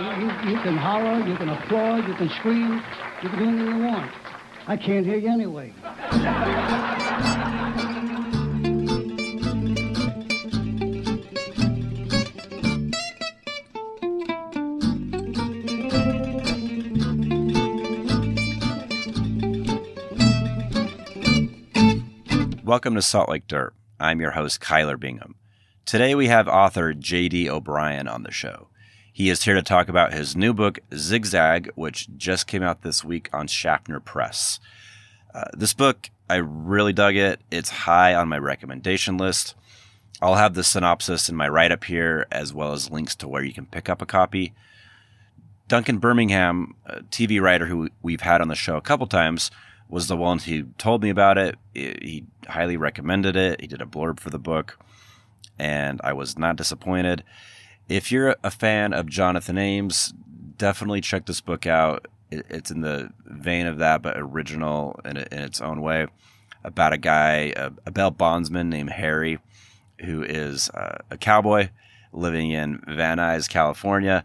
You, you can holler, you can applaud, you can scream, you can do anything you want. I can't hear you anyway. Welcome to Salt Lake Dirt. I'm your host, Kyler Bingham. Today we have author J.D. O'Brien on the show. He is here to talk about his new book, Zigzag, which just came out this week on Schaffner Press. Uh, this book, I really dug it. It's high on my recommendation list. I'll have the synopsis in my write up here, as well as links to where you can pick up a copy. Duncan Birmingham, a TV writer who we've had on the show a couple times, was the one who told me about it. He highly recommended it. He did a blurb for the book, and I was not disappointed. If you're a fan of Jonathan Ames, definitely check this book out. It's in the vein of that, but original in, in its own way. About a guy, a, a bondsman named Harry, who is uh, a cowboy living in Van Nuys, California.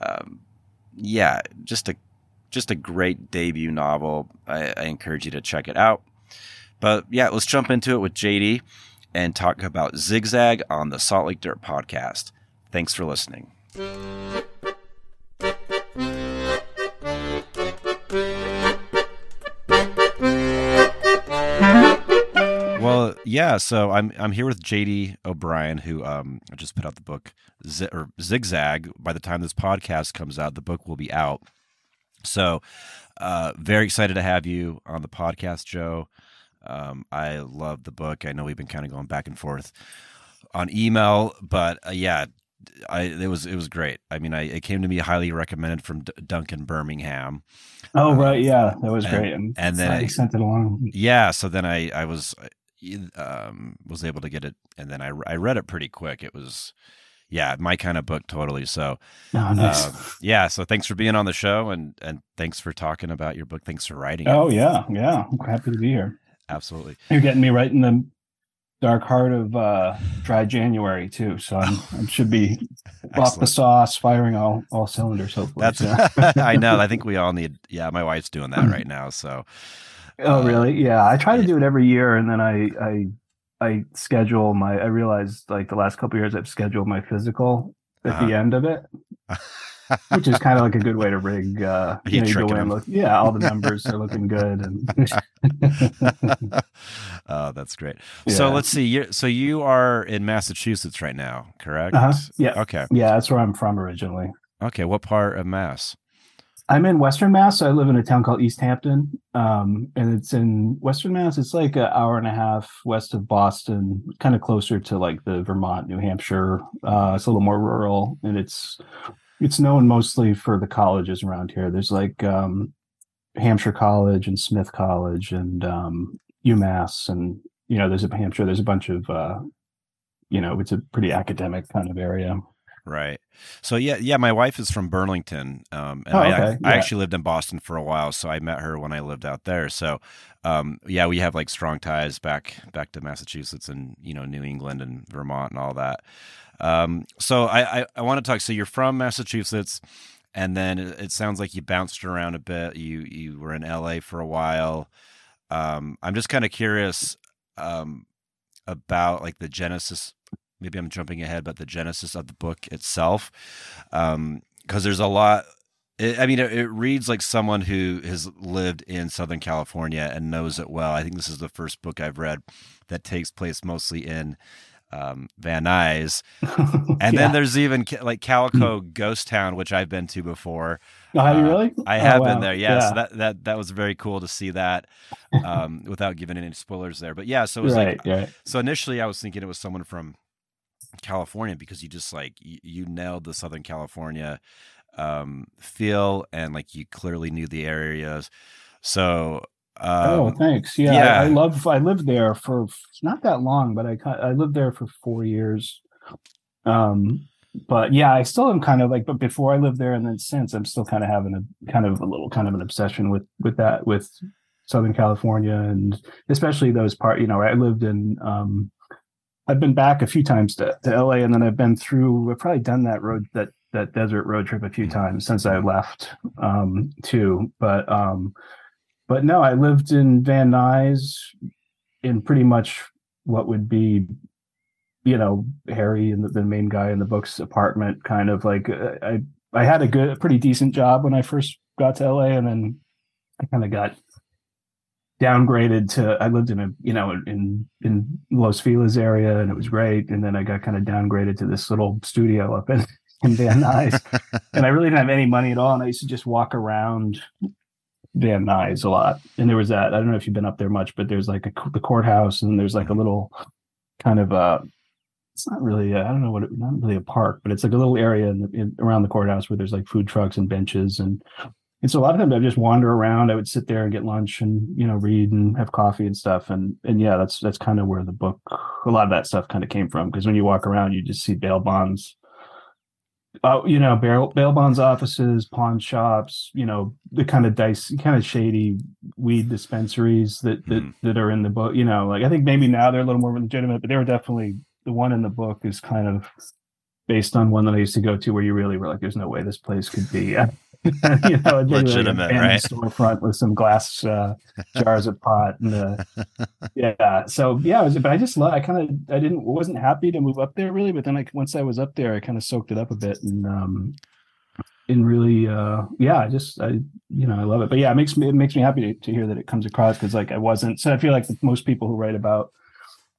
Um, yeah, just a just a great debut novel. I, I encourage you to check it out. But yeah, let's jump into it with JD and talk about Zigzag on the Salt Lake Dirt podcast. Thanks for listening. Well, yeah. So I'm I'm here with JD O'Brien, who um just put out the book Z- or Zigzag. By the time this podcast comes out, the book will be out. So, uh, very excited to have you on the podcast, Joe. Um, I love the book. I know we've been kind of going back and forth on email, but uh, yeah, I it was it was great. I mean, I it came to me highly recommended from D- Duncan Birmingham. Oh right, yeah, that was and, great. And, and then I sent it along. Yeah, so then I I was um was able to get it, and then I I read it pretty quick. It was yeah, my kind of book totally. So, oh, nice. uh, yeah. So thanks for being on the show, and and thanks for talking about your book. Thanks for writing. Oh it. yeah, yeah. I'm happy to be here. Absolutely. You're getting me right in the dark heart of uh, dry January too. So I'm, should be off the sauce, firing all all cylinders. Hopefully, that's. So. I know. I think we all need. Yeah, my wife's doing that right now. So. Oh really? Yeah, I try to do it every year, and then I I I schedule my. I realized like the last couple years I've scheduled my physical at uh-huh. the end of it, which is kind of like a good way to rig. Uh, you, know, you go in look, yeah, all the numbers are looking good, and oh, that's great. Yeah. So let's see. you so you are in Massachusetts right now, correct? Uh-huh. Yeah. Okay. Yeah, that's where I'm from originally. Okay, what part of Mass? I'm in Western Mass. So I live in a town called Easthampton, um, and it's in Western Mass. It's like an hour and a half west of Boston, kind of closer to like the Vermont, New Hampshire. Uh, it's a little more rural, and it's it's known mostly for the colleges around here. There's like um, Hampshire College and Smith College and um, UMass, and you know, there's a Hampshire. There's a bunch of uh, you know, it's a pretty academic kind of area. Right. So yeah, yeah. My wife is from Burlington, um, and oh, I, okay. I, yeah. actually lived in Boston for a while. So I met her when I lived out there. So um, yeah, we have like strong ties back back to Massachusetts and you know New England and Vermont and all that. Um, so I, I, I want to talk. So you're from Massachusetts, and then it, it, sounds like you bounced around a bit. You you were in LA for a while. Um, I'm just kind of curious um, about like the genesis maybe I'm jumping ahead, but the genesis of the book itself, because um, there's a lot. It, I mean, it, it, reads like someone who has lived in Southern California and knows it well. I think this is the first book I've read that takes place mostly in um, Van Nuys, and yeah. then there's even like Calico Ghost Town, which I've been to before. Oh, have you really? Uh, I have oh, wow. been there. Yeah, yeah, So that that that was very cool to see that, um, without giving any spoilers there. But yeah, so it was right, like, right. so initially I was thinking it was someone from California because you just like you, you nailed the Southern California um, feel and like you clearly knew the areas. So um, oh, thanks. Yeah, yeah. I, I, love. I lived there for not that long, but I I lived there for four years. Um, but yeah, I still am kind of like. But before I lived there, and then since, I'm still kind of having a kind of a little kind of an obsession with with that with Southern California, and especially those part. You know, I lived in um, I've been back a few times to, to LA and then I've been through, I've probably done that road, that that desert road trip a few times since I left um, too. But um, but no, I lived in Van Nuys in pretty much what would be you know Harry and the, the main guy in the book's apartment kind of like uh, I I had a good a pretty decent job when I first got to LA and then I kind of got downgraded to I lived in a you know in in Los Feliz area and it was great and then I got kind of downgraded to this little studio up in in Van Nuys. And I really didn't have any money at all and I used to just walk around Van Nuys a lot and there was that I don't know if you've been up there much but there's like a, the courthouse and there's like a little kind of a it's not really uh, I don't know what it, not really a park but it's like a little area in the, in, around the courthouse where there's like food trucks and benches and and so a lot of times I would just wander around. I would sit there and get lunch and you know read and have coffee and stuff. And and yeah, that's that's kind of where the book, a lot of that stuff kind of came from. Because when you walk around, you just see bail bonds. Uh, you know, bail, bail bonds offices, pawn shops, you know, the kind of dice, kind of shady weed dispensaries that that, mm. that are in the book. You know, like I think maybe now they're a little more legitimate, but they were definitely the one in the book is kind of based on one that I used to go to where you really were like, there's no way this place could be you know, legitimate, like right? Storefront with some glass uh, jars of pot, and uh, yeah. So yeah, was, but I just love. I kind of I didn't wasn't happy to move up there really, but then like once I was up there, I kind of soaked it up a bit and um and really uh yeah, I just I you know I love it. But yeah, it makes me it makes me happy to, to hear that it comes across because like I wasn't. So I feel like most people who write about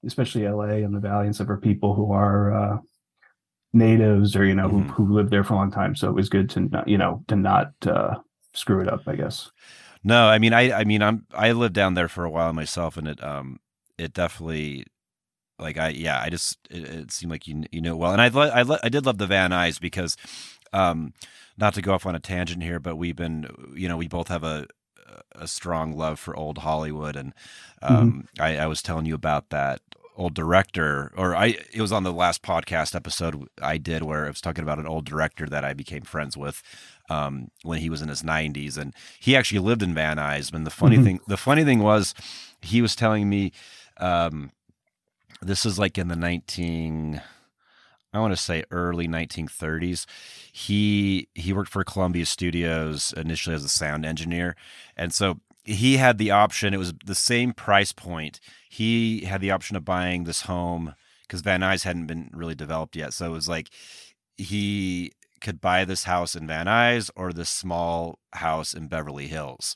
especially LA and the Valley and stuff are people who are uh natives or you know mm-hmm. who, who lived there for a long time so it was good to not you know to not uh, screw it up i guess no i mean i i mean i'm i lived down there for a while myself and it um it definitely like i yeah i just it, it seemed like you you know well and i I, I did love the van nuys because um not to go off on a tangent here but we've been you know we both have a a strong love for old Hollywood, and mm-hmm. um, mm-hmm. I, I, was telling you about that old director, or I it was on the last podcast episode I did where I was talking about an old director that I became friends with um, when he was in his 90s, and he actually lived in Van Nuys. And the funny mm-hmm. thing, the funny thing was, he was telling me um, this is like in the 19. I want to say early 1930s. He he worked for Columbia Studios initially as a sound engineer, and so he had the option. It was the same price point. He had the option of buying this home because Van Nuys hadn't been really developed yet. So it was like he could buy this house in Van Nuys or this small house in Beverly Hills.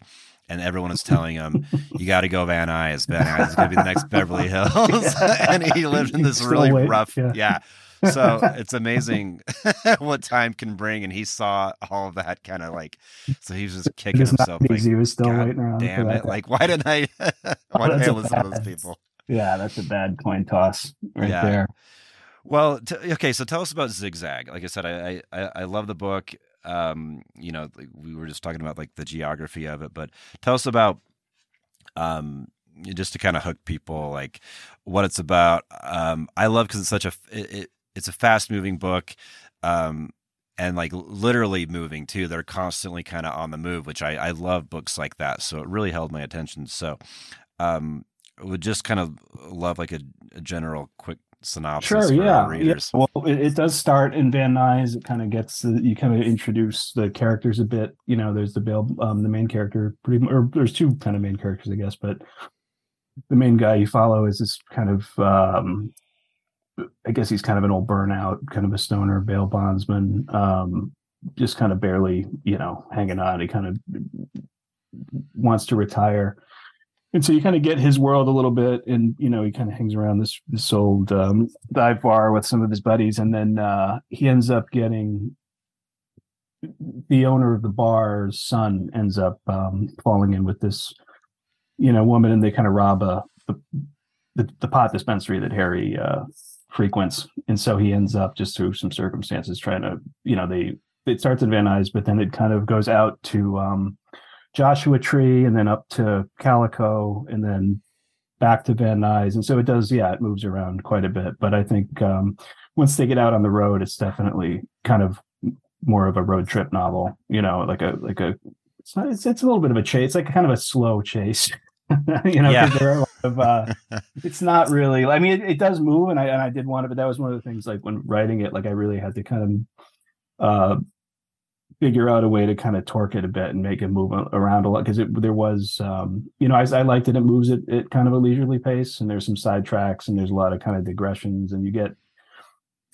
And everyone was telling him, "You got to go Van Nuys. Van Nuys is going to be the next Beverly Hills." and he lived in this really rough, yeah. yeah so it's amazing what time can bring, and he saw all of that kind of like. So he was just kicking himself. Like, he was still waiting around. Damn it! Like, why didn't I? why didn't I listen to those people? Yeah, that's a bad coin toss right yeah. there. Well, t- okay, so tell us about Zigzag. Like I said, I I, I love the book. Um, you know, we were just talking about like the geography of it, but tell us about um just to kind of hook people like what it's about um i love because it's such a it, it, it's a fast moving book. Um, and like literally moving too. They're constantly kind of on the move, which I, I love books like that. So it really held my attention. So um, would just kind of love like a, a general quick synopsis sure, yeah. yeah. Well, it, it, does start in Van Nuys. It kind of gets the, you kind of introduce the characters a bit. You know, there's the Bill, um, the main character, pretty or there's two kind of main characters, I guess, but the main guy you follow is this kind of um, I guess he's kind of an old burnout, kind of a stoner bail bondsman, um, just kind of barely, you know, hanging on. He kind of wants to retire. And so you kind of get his world a little bit, and you know he kind of hangs around this this old um, dive bar with some of his buddies, and then uh, he ends up getting the owner of the bar's son ends up um, falling in with this, you know, woman, and they kind of rob a the, the, the pot dispensary that Harry uh, frequents, and so he ends up just through some circumstances trying to, you know, they it starts at Van Nuys, but then it kind of goes out to um, Joshua Tree, and then up to Calico, and then back to Van Nuys, and so it does. Yeah, it moves around quite a bit, but I think um, once they get out on the road, it's definitely kind of more of a road trip novel. You know, like a like a it's not, it's, it's a little bit of a chase. It's like kind of a slow chase. you know, yeah. there are a lot of, uh, it's not really, I mean, it, it, does move and I, and I did want it, but that was one of the things like when writing it, like I really had to kind of uh, figure out a way to kind of torque it a bit and make it move around a lot because there was um, you know I, I liked it it moves it at kind of a leisurely pace and there's some side tracks and there's a lot of kind of digressions and you get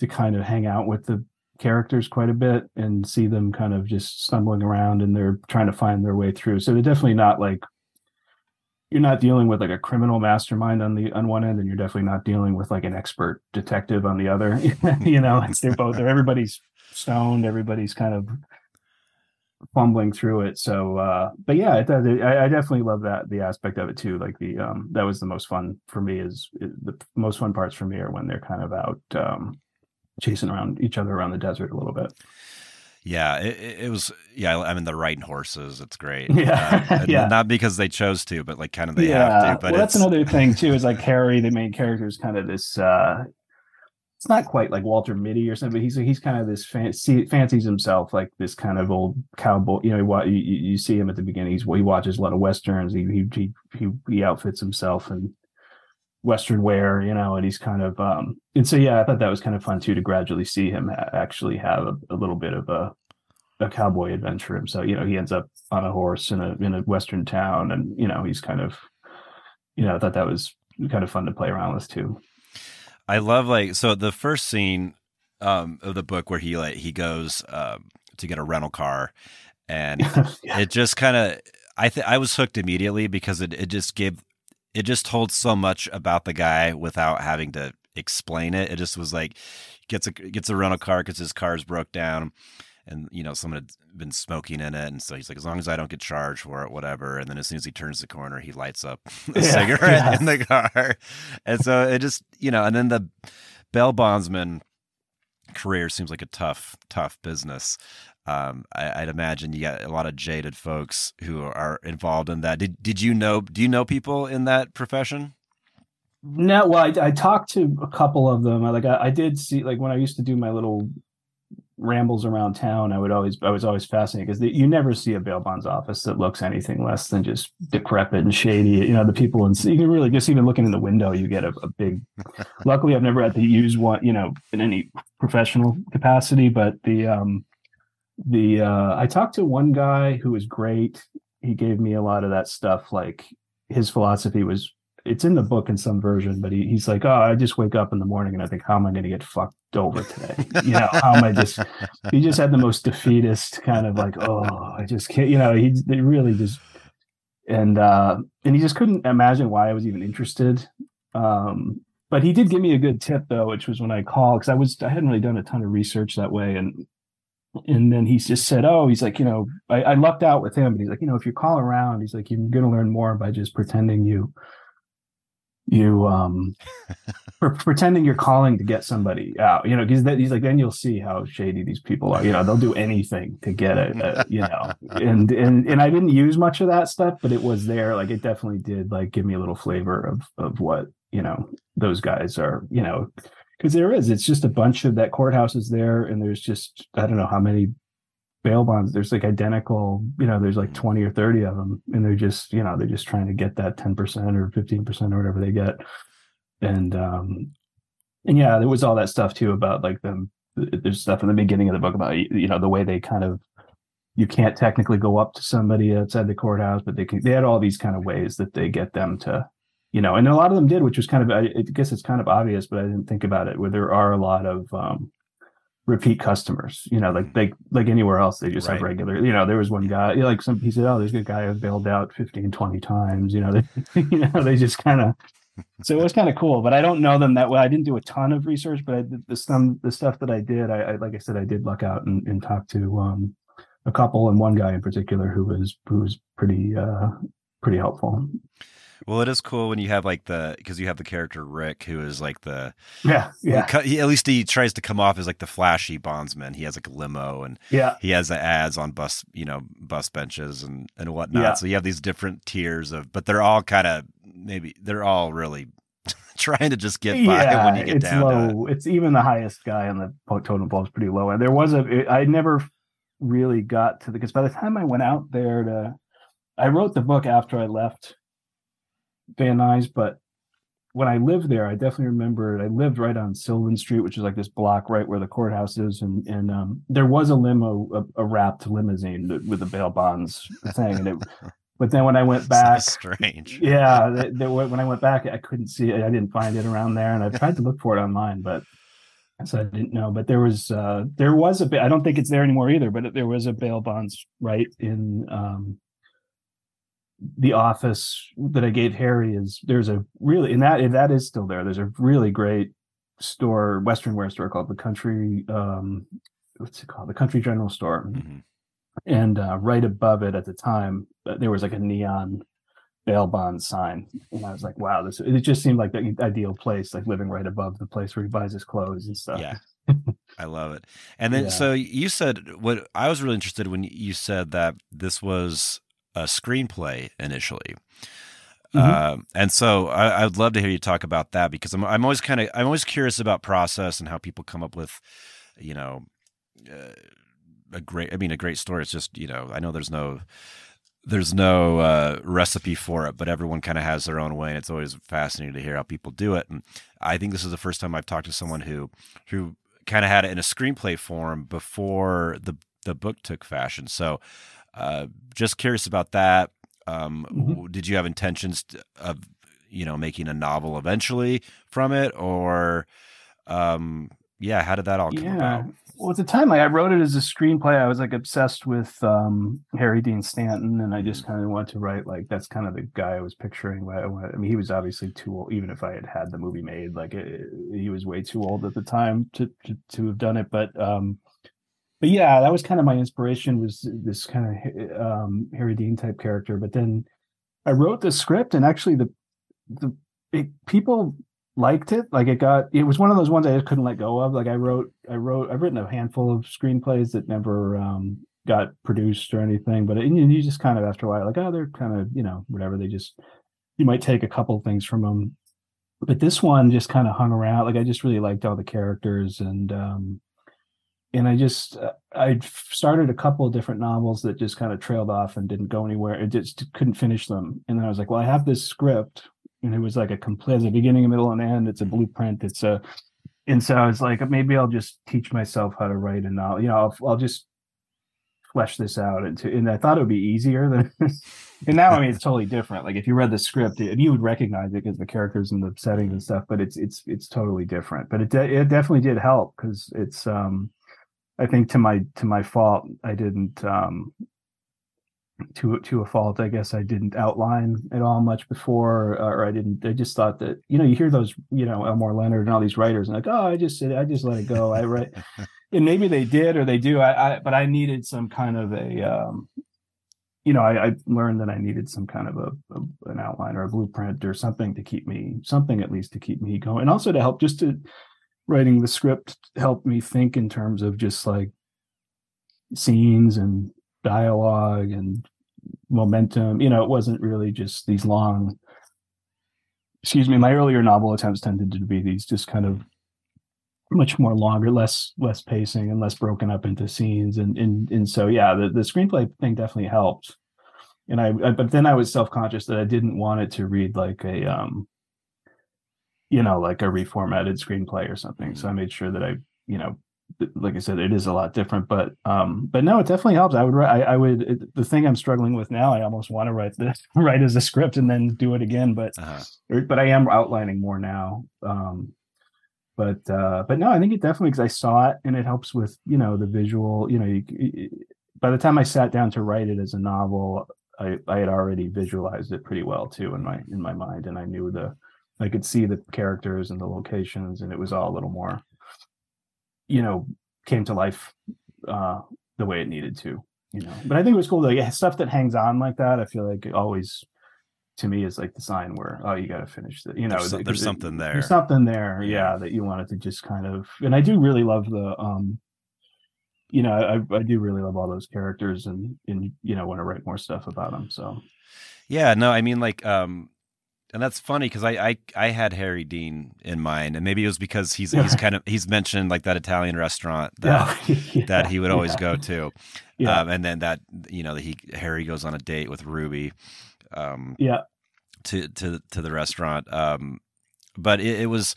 to kind of hang out with the characters quite a bit and see them kind of just stumbling around and they're trying to find their way through so they're definitely not like you're not dealing with like a criminal mastermind on the on one end and you're definitely not dealing with like an expert detective on the other you know it's they're both they're everybody's stoned everybody's kind of fumbling through it. So, uh, but yeah, it, I, I, definitely love that the aspect of it too. Like the um, that was the most fun for me. Is, is, the most fun parts for me are when they're kind of out um, chasing around each other around the desert a little bit. Yeah, it, it was. Yeah, I mean, they're riding horses. It's great. Yeah, uh, yeah. Not because they chose to, but like kind of they yeah. have to. But well, that's another thing too. Is like Harry, the main character, is kind of this. uh it's not quite like Walter Mitty or something. But he's he's kind of this fancy fancies himself like this kind of old cowboy. You know, you, you see him at the beginning. He's he watches a lot of westerns. He he he he outfits himself in western wear. You know, and he's kind of um. And so yeah, I thought that was kind of fun too to gradually see him actually have a, a little bit of a a cowboy adventure himself. You know, he ends up on a horse in a in a western town, and you know he's kind of you know I thought that was kind of fun to play around with too. I love like so the first scene um, of the book where he like he goes um, to get a rental car, and yeah. it just kind of I th- I was hooked immediately because it it just gave it just told so much about the guy without having to explain it. It just was like gets a gets a rental car because his car's broke down and you know someone had been smoking in it and so he's like as long as i don't get charged for it whatever and then as soon as he turns the corner he lights up a yeah, cigarette yeah. in the car and so it just you know and then the bell bondsman career seems like a tough tough business um, I, would imagine you got a lot of jaded folks who are involved in that. Did did you know? Do you know people in that profession? No, well, I, I talked to a couple of them. Like I, I, did see, like when I used to do my little rambles around town, I would always I was always fascinated because you never see a bail bonds office that looks anything less than just decrepit and shady. You know, the people and you can really just even looking in the window, you get a, a big. luckily, I've never had to use one, you know, in any professional capacity, but the um the uh I talked to one guy who was great. He gave me a lot of that stuff. Like his philosophy was it's in the book in some version, but he, he's like, oh, I just wake up in the morning and I think, how am I going to get fucked over today? You know, how am I just? He just had the most defeatist kind of like, oh, I just can't. You know, he, he really just and uh and he just couldn't imagine why I was even interested. Um, but he did give me a good tip though, which was when I called because I was I hadn't really done a ton of research that way and and then he just said, "Oh, he's like, you know, I, I lucked out with him, but he's like, you know, if you call around, he's like, you're going to learn more by just pretending you you um pretending you're calling to get somebody out you know because he's like then you'll see how shady these people are you know they'll do anything to get it uh, you know and and and i didn't use much of that stuff but it was there like it definitely did like give me a little flavor of of what you know those guys are you know because there is it's just a bunch of that courthouse is there and there's just i don't know how many bail bonds there's like identical you know there's like mm. 20 or 30 of them and they're just you know they're just trying to get that 10% or 15% or whatever they get and um and yeah there was all that stuff too about like them there's stuff in the beginning of the book about you know the way they kind of you can't technically go up to somebody outside the courthouse but they can they had all these kind of ways that they get them to you know and a lot of them did which was kind of i guess it's kind of obvious but i didn't think about it where there are a lot of um repeat customers. You know, like they like anywhere else, they just right. have regular. You know, there was one guy like some he said, "Oh, there's a guy who bailed out 15, 20 times." You know, they you know they just kind of. So it was kind of cool, but I don't know them that well. I didn't do a ton of research, but I did the some the stuff that I did. I, I like I said, I did luck out and, and talk to um, a couple and one guy in particular who was who was pretty uh, pretty helpful. Well, it is cool when you have like the because you have the character Rick, who is like the yeah yeah. He, at least he tries to come off as like the flashy bondsman. He has like a limo and yeah, he has the ads on bus you know bus benches and and whatnot. Yeah. So you have these different tiers of, but they're all kind of maybe they're all really trying to just get by yeah, when you get it's down. Low. It. It's even the highest guy on the totem pole is pretty low, and there was a I never really got to the because by the time I went out there to I wrote the book after I left Van Nuys, but when I lived there, I definitely remember I lived right on Sylvan Street, which is like this block right where the courthouse is, and and um, there was a limo, a, a wrapped limousine with the bail bonds thing, and it. But then when I went back, So strange. yeah, they, they, when I went back, I couldn't see it. I didn't find it around there, and I tried to look for it online, but so I didn't know. But there was uh, there was a bit. I don't think it's there anymore either. But there was a bail bonds right in um, the office that I gave Harry. Is there's a really and that that is still there. There's a really great store, Western wear store called the Country. Um, what's it called? The Country General Store Mhm. and uh, right above it at the time uh, there was like a neon bail bond sign and i was like wow this it just seemed like the ideal place like living right above the place where he buys his clothes and stuff Yeah. I love it. And then, Yeah. so you said what I was really interested when you said that this was a screenplay initially. Mhm. Uh, and so I, I would love to hear you talk about that because I'm, I'm always kind of, I'm always curious about process and how people come up with, you know, uh, a great, I mean, a great story. It's just, you know, I know there's no, there's no uh, recipe for it, but everyone kind of has their own way, and it's always fascinating to hear how people do it. And I think this is the first time I've talked to someone who who kind of had it in a screenplay form before the the book took fashion. So, uh, just curious about that. Um, Mhm. Did you have intentions of you know making a novel eventually from it, or um, yeah, how did that all come about? well at the time like, i wrote it as a screenplay i was like obsessed with um harry dean stanton and i just kind of wanted to write like that's kind of the guy i was picturing I, I mean he was obviously too old even if i had had the movie made like it, he was way too old at the time to, to to have done it but um but yeah that was kind of my inspiration was this kind of um harry dean type character but then i wrote the script and actually the the it, people liked it like it got it was one of those ones i just couldn't let go of like i wrote i wrote i've written a handful of screenplays that never um got produced or anything but it, you just kind of after a while like oh they're kind of you know whatever they just you might take a couple things from them but this one just kind of hung around like i just really liked all the characters and um and i just uh, i started a couple of different novels that just kind of trailed off and didn't go anywhere. It just couldn't finish them. And then i was like well i have this script. And it was like a complete a beginning a middle and end. It's a blueprint. It's a and so i was like maybe i'll just teach myself how to write a novel. You know i'll, I'll just flesh this out into and i thought it would be easier than and now i mean it's totally different. Like if you read the script it, you would recognize it because the characters and the settings and stuff but it's it's it's totally different. But it de- it definitely did help because it's um i think to my to my fault i didn't um to to a fault i guess i didn't outline at all much before or i didn't i just thought that you know you hear those you know elmore leonard and all these writers and like oh i just i just let it go i write and maybe they did or they do I, I but i needed some kind of a um you know I, I learned that i needed some kind of a, a an outline or a blueprint or something to keep me something at least to keep me going and also to help just to writing the script helped me think in terms of just like scenes and dialogue and momentum. You know it wasn't really just these long excuse me my earlier novel attempts tended to be these just kind of much more longer less less pacing and less broken up into scenes. And and, and so yeah the, the screenplay thing definitely helped. And I, I but then i was self-conscious that i didn't want it to read like a um you know like a reformatted screenplay or something so i made sure that i you know like i said it is a lot different but um but no it definitely helps i would write i, I would it, the thing i'm struggling with now i almost want to write this write as a script and then do it again but Uh-huh. or- but I am outlining more now. Um, but uh, but no, I think it definitely because I saw it and it helps with you know the visual. You know, you, you- by the time I sat down to write it as a novel, I I had already visualized it pretty well too in my in my mind, and I knew the I could see the characters and the locations, and it was all a little more, you know, came to life uh, the way it needed to. You know, but I think it was cool. Like stuff that hangs on like that, I feel like it always to me is like the sign where oh you got to finish it you know There's there's the- something there. there's something there Yeah. yeah. that you wanted to just kind of and i do really love the um you know i i do really love all those characters and and you know want to write more stuff about them so Yeah, no, I mean like um and that's funny because I, I I had Harry Dean in mind, and maybe it was because he's he's kind of he's mentioned like that Italian restaurant that yeah, that he would always yeah, go to, um, and then that you know he Harry goes on a date with Ruby, um, yeah. to to to the restaurant. Um, but it, it was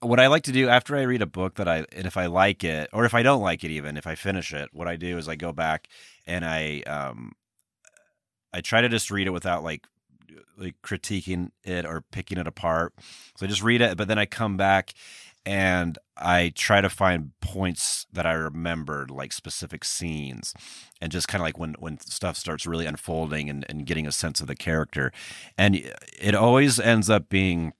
what I like to do after I read a book that I and if I like it or if I don't like it even if I finish it, what I do is I go back and I um I try to just read it without like like critiquing it or picking it apart. So I just read it, but then I come back and I try to find points that I remembered, like specific scenes, and just kind of like when when stuff starts really unfolding and, and getting a sense of the character, and it always ends up being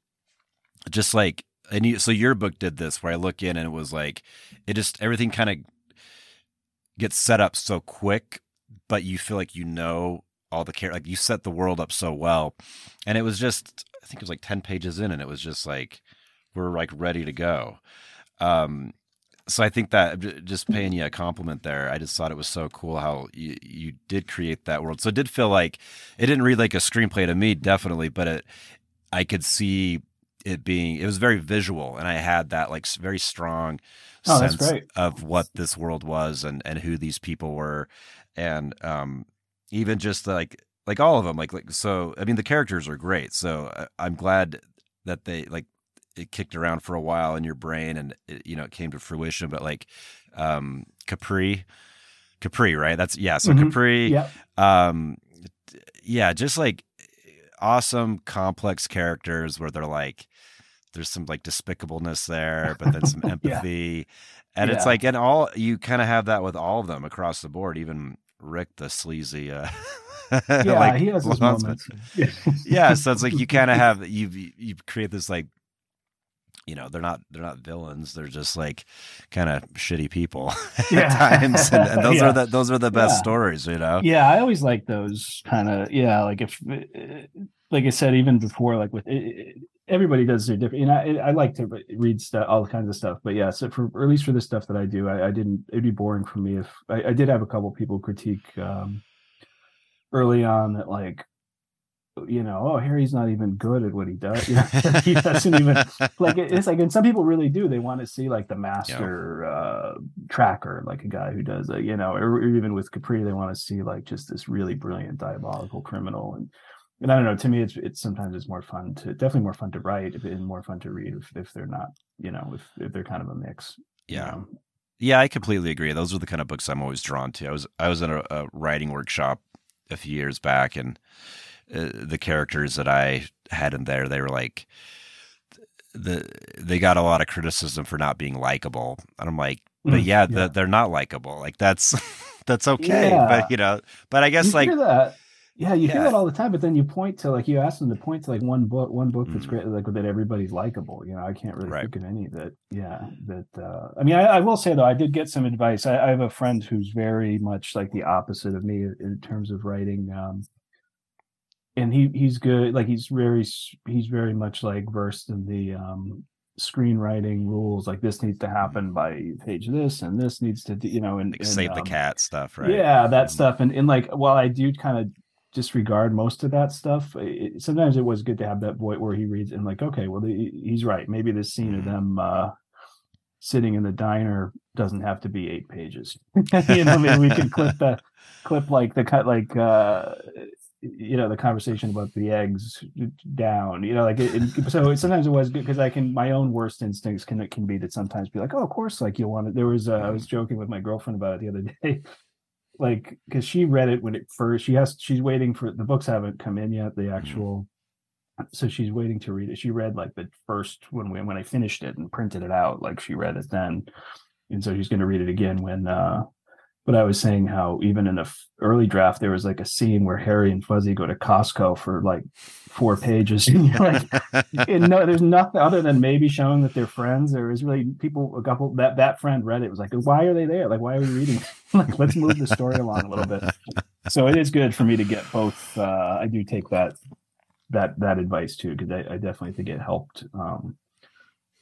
just like and you, so your book did this where I look in and it was like it just everything kind of gets set up so quick, but you feel like you know all the care like you set the world up so well, and it was just I think it was like ten pages in, and it was just like we're like ready to go. Um, so I think that just paying you a compliment there, I just thought it was so cool how you, you did create that world. So it did feel like it didn't read like a screenplay to me, definitely, but it I could see it being it was very visual, and I had that like very strong Oh, sense of what this world was and and who these people were, and um even just like like all of them like like so I mean the characters are great, so I, I'm glad that they like it kicked around for a while in your brain and it, you know it came to fruition but like um capri capri right that's yeah so Mhm. capri Yep. um yeah just like awesome complex characters where they're like there's some like despicableness there but then some empathy and it's like and all you kind of have that with all of them across the board even rick the sleazy uh Yeah, like he has his moments. yeah so it's like you kind of have you you create this like you know they're not they're not villains they're just like kind of shitty people Yeah. at times and, and those Yeah. are the those are the best Yeah. stories you know yeah i always like those kind of yeah like if uh, like i said even before like with it, it- everybody does their different you know I, I like to read stuff all kinds of stuff but yeah so for or at least for the stuff that i do i, I didn't it'd be boring for me if I, I did have a couple people critique um early on that like you know oh harry's not even good at what he does. You know, he doesn't even like it- it's like and some people really do they want to see like the master uh tracker like a guy who does a you know or, or even with capri they want to see like just this really brilliant diabolical criminal and and i don't know to me it's it's sometimes it's more fun to definitely more fun to write and more fun to read if, if they're not you know if, if they're kind of a mix you yeah know? yeah i completely agree those are the kind of books i'm always drawn to i was i was in a, a writing workshop a few years back and uh, the characters that i had in there they were like the they got a lot of criticism for not being likable and i'm like but Mm, yeah, yeah. the- they're not likable like that's that's okay Yeah. but you know but i guess you like hear yeah you hear Yeah. that all the time but then you point to like you ask them to point to like one book one book that's Mm. great like that everybody's likable you know i can't really Right. think of any that yeah that uh i mean I, I will say though i did get some advice I, I have a friend who's very much like the opposite of me in terms of writing um and he he's good like he's very he's very much like versed in the um screenwriting rules like this needs to happen by page this and this needs to you know and, like and, save the um, cat stuff right yeah, that Mhm. stuff, and and like while I do kind of disregard most of that stuff, it, sometimes it was good to have that voice where he reads and like, okay, well he, he's right. Maybe this scene of Mhm. them uh, sitting in the diner doesn't have to be eight pages. you know, maybe we can clip the clip like the cut like uh you know the conversation about the eggs down you know like it, it- so sometimes it was good because i can my own worst instincts can can be that sometimes be like oh of course like you'll want it there was uh, i was joking with my girlfriend about it the other day like because she read it when it first she has she's waiting for the books haven't come in yet the actual so she's waiting to read it. She read like the first when we when i finished it and printed it out like she read it then. And so she's going to read it again when uh but I was saying how even in the f- early draft there was like a scene where Harry and Fuzzy go to Costco for like four pages. Like, and no, there's nothing other than maybe showing that they're friends. There was really people, a couple that that friend read it was like, why are they there? Like, why are we reading? like, let's move the story along a little bit. So it is good for me to get both. Uh, I do take that that that advice too because I, I definitely think it helped. Um,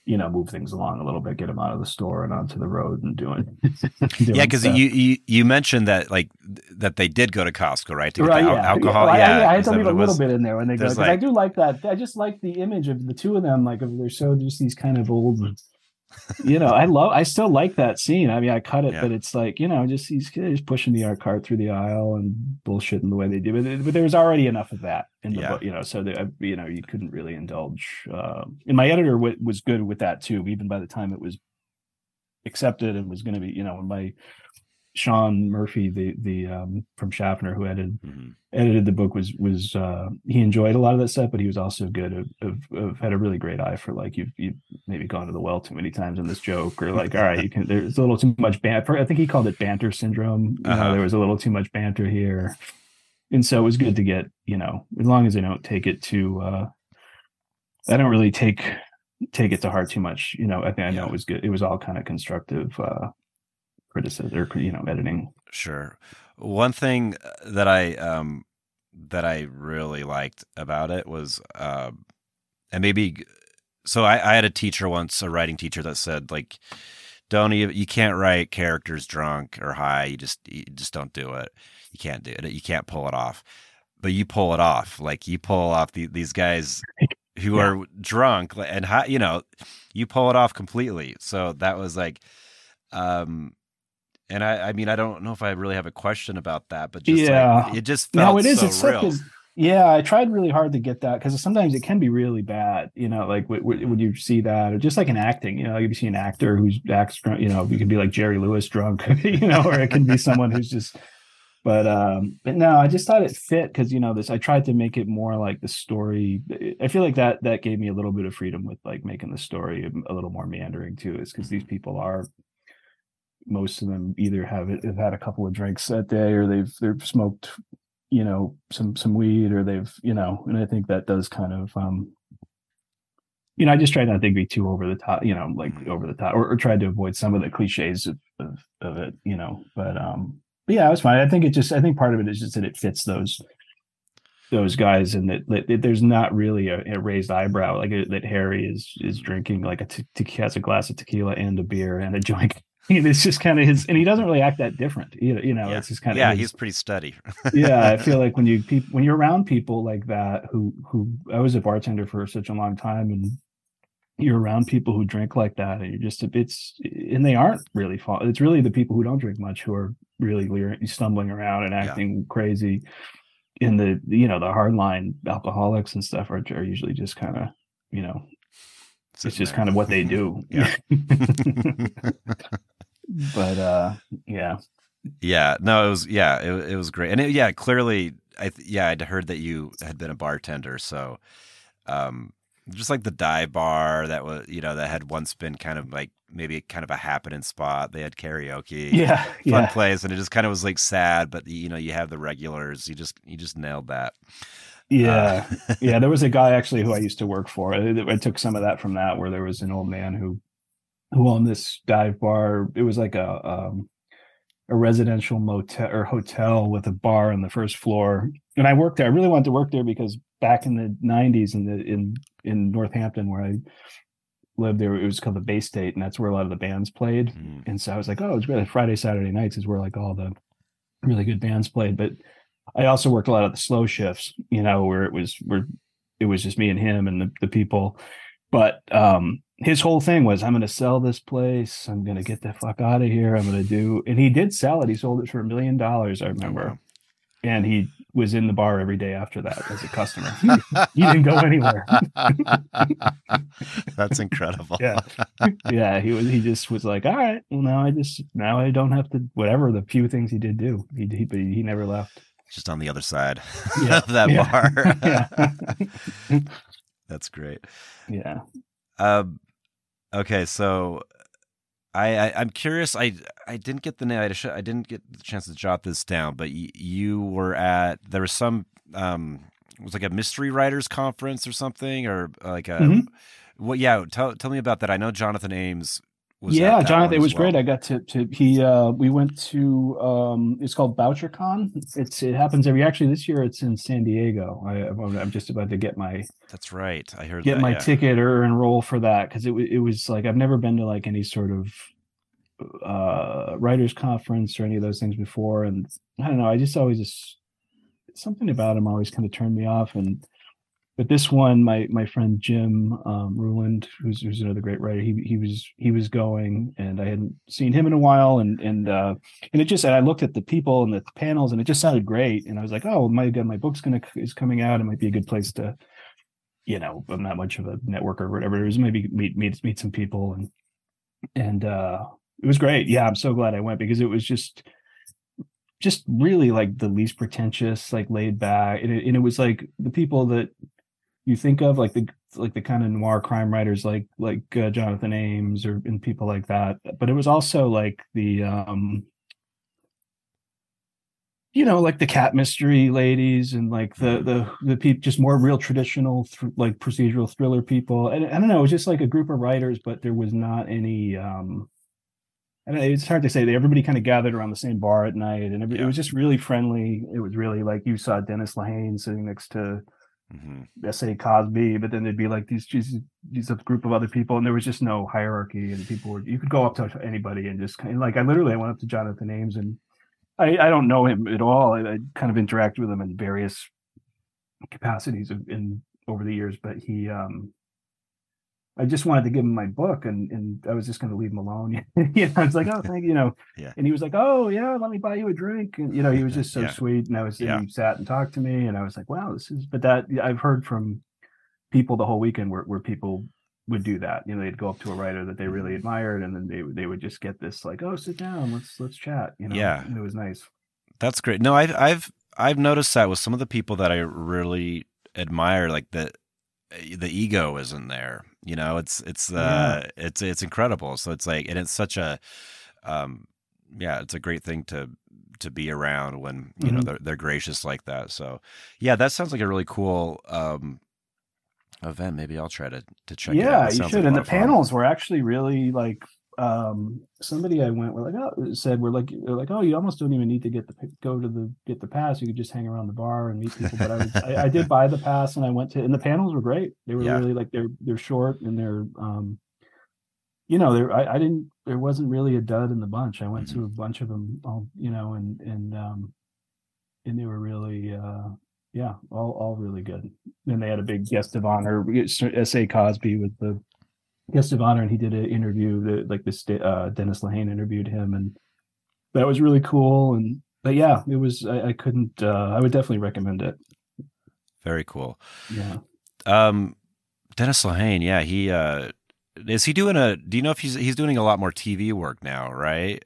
you know, move things along a little bit, get them out of the store and onto the road and doing. doing yeah because you, you you mentioned that like that they did go to costco right to get right, the al- yeah. alcohol I- yeah, I, I had to leave a little bit in there when they go because I do like that. I just like the image of the two of them. Like they're so just these kind of old you know, I love, I still like that scene. I mean, I cut it, Yeah. but it's like, you know, just he's just pushing the art cart through the aisle and bullshitting the way they do it. But there was already enough of that in the Yeah. book, you know, so that, uh, you know, you couldn't really indulge. Uh, and my editor w- was good with that too, even by the time it was accepted and was going to be, you know, when my Sean Murphy, the, the, um, from Schaffner who edited, Mhm. edited the book was was uh he enjoyed a lot of that stuff but he was also good of, of, of had a really great eye for like you've you've maybe gone to the well too many times in this joke or like all right you can there's a little too much banter i think he called it banter syndrome Uh-huh. know there was a little too much banter here and so it was good to get you know as long as they don't take it to uh i don't really take take it to heart too much you know i think i know Yeah. it was good it was all kind of constructive uh criticism or you know editing Sure. One thing uh, that I um that I really liked about it was uh, and maybe so I, I had a teacher once, a writing teacher that said like don't even you can't write characters drunk or high. You just you just don't do it. You can't do it. You can't pull it off. But you pull it off. Like you pull off the, these guys who Yeah. are drunk and high, you know, you pull it off completely. So that was like um and I, I mean, I don't know if I really have a question about that, but just Yeah. like, it just felt no it is so it's real. yeah i tried really hard to get that because sometimes it can be really bad you know like w- w- when you see that or just like in acting you know you see an actor who's acts drunk you know you can be like jerry lewis drunk you know or it can be someone who's just but um but no i just thought it fit because you know this i tried to make it more like the story i feel like that that gave me a little bit of freedom with like making the story a little more meandering too is because these people are most of them either have have had a couple of drinks that day or they've they've smoked you know some some weed or they've you know and i think that does kind of um you know i just tried not to be too over the top you know like Mhm. over the top or, or tried to avoid some of the cliches of, of of it you know but um but yeah it was fine i think it just i think part of it is just that it fits those those guys and that, that there's not really a, a raised eyebrow like uh, that harry is is drinking like a te- te- has a glass of tequila and a beer and a joint it's just kind of his and he doesn't really act that different you know, you know Yeah. it's just kind of yeah, his- he's pretty steady. yeah i feel like when you when you're around people like that who who i was a bartender for such a long time and you're around people who drink like that and you're just it's and they aren't really fall it's really the people who don't drink much who are really stumbling around and Yeah. acting crazy in the you know the hardline alcoholics and stuff are, are usually just kind of you know it's just there. kind of what they do Yeah. but uh yeah yeah, no, it was yeah, it, it was great, and it, yeah, clearly, I th- yeah, I'd heard that you had been a bartender, so um, just like the dive bar that was, you know, that had once been kind of like maybe kind of a happening spot. They had karaoke, yeah fun yeah place, and it just kind of was like sad, but you know, you have the regulars. You just you just nailed that. yeah Uh, yeah there was a guy actually who i used to work for I, I took some of that from that where there was an old man who who owned this dive bar it was like a um a residential motel or hotel with a bar on the first floor and i worked there i really wanted to work there because back in the 90s in the in in northampton where i lived there it was called the bay state and that's where a lot of the bands played mm, and so I was like, oh, it's really Friday, Saturday nights is where like all the really good bands played. But I also worked a lot of the slow shifts, you know, where it was where it was just me and him and the, the people. But um his whole thing was I'm gonna sell this place, I'm gonna get the fuck out of here, I'm gonna do and he did sell it. He sold it for a million dollars, I remember. And he was in the bar every day after that as a customer. he didn't go anywhere. That's incredible. Yeah. yeah, he was. He just was like, all right, well now I just now I don't have to whatever the few things he did do. He he but he never left. Just on the other side Yeah. of that Yeah. bar. That's great. Yeah. Um, okay, so I, I I'm curious. I I didn't get the name. I, I didn't get the chance to jot this down, but y- you were at there was some um it was like a mystery writers conference or something or like a Mhm. what? Yeah, tell tell me about that. I know Jonathan Ames. Yeah, Jonathan, it as was great. I got to to he uh we went to um it's called BoucherCon. It's it happens every actually this year it's in San Diego. I I'm I'm just about to get my That's right. I heard get that. my yeah. ticket or enroll for that because it, it was like I've never been to like any sort of uh writers conference or any of those things before and I don't know I just always just something about him always kind of turned me off and but this one, my my friend Jim um, Ruland, who's who's another great writer, he he was he was going, and I hadn't seen him in a while, and and uh, and it just and I looked at the people and the panels, and it just sounded great, and I was like, oh my god, my book's gonna is coming out, it might be a good place to, you know, I'm not much of a networker or whatever, it was maybe meet meet meet some people, and and uh, it was great. Yeah, I'm so glad I went because it was just just really like the least pretentious, like laid back, and it, and it was like the people that you think of like the like the kind of noir crime writers like like uh, Jonathan Ames or and people like that but it was also like the um you know like the cat mystery ladies and like the Mm-hmm. the the people just more real traditional th- like procedural thriller people and I don't know it was just like a group of writers but there was not any um and it's hard to say that everybody kind of gathered around the same bar at night and every, Yeah. it was just really friendly it was really like you saw Dennis Lehane sitting next to hmm S.A. Cosby, but then there'd be like these these group of other people, and there was just no hierarchy, and people were you could go up to anybody and just kind of like I literally I went up to Jonathan Ames, and I I don't know him at all. I, I kind of interacted with him in various capacities in over the years, but he um I just wanted to give him my book, and and I was just going to leave him alone. you know, I was like, oh, thank you, you know. Yeah. And he was like, oh yeah, let me buy you a drink, and you know, he was just so Yeah. sweet. And I was, Yeah. and he sat and talked to me, and I was like, wow, this is. But that I've heard from people the whole weekend where where people would do that. You know, they'd go up to a writer that they really Mhm. admired, and then they would- they would just get this like, oh, sit down, let's let's chat. You know, Yeah. and it was nice. That's great. No, I've I've I've noticed that with some of the people that I really admire, like the the ego isn't there. You know, it's it's uh it's it's incredible. So it's like and it's such a um yeah, it's a great thing to to be around when you know Mhm. they're they're gracious like that. So yeah, that sounds like a really cool um event. Maybe I'll try to to check it out. yeah you should like and the of fun. panels were actually really like um somebody i went with like oh said we're like like oh you almost don't even need to get the go to the get the pass. You could just hang around the bar and meet people. But i was I, I did buy the pass and i went to and the panels were great. They were Yeah. really like they're they're short and they're um you know there I, I didn't there wasn't really a dud in the bunch. I went Mm-hmm. to a bunch of them all you know and and um and they were really uh yeah all all really good. And they had a big guest of honor sa cosby with the guest of honor and he did an interview that like this uh dennis lehane interviewed him and that was really cool and but yeah it was i, I couldn't uh i would definitely recommend it Very cool. yeah Um, Dennis Lehane, yeah, he uh, is he doing a? Do you know if he's he's doing a lot more TV work now? Right,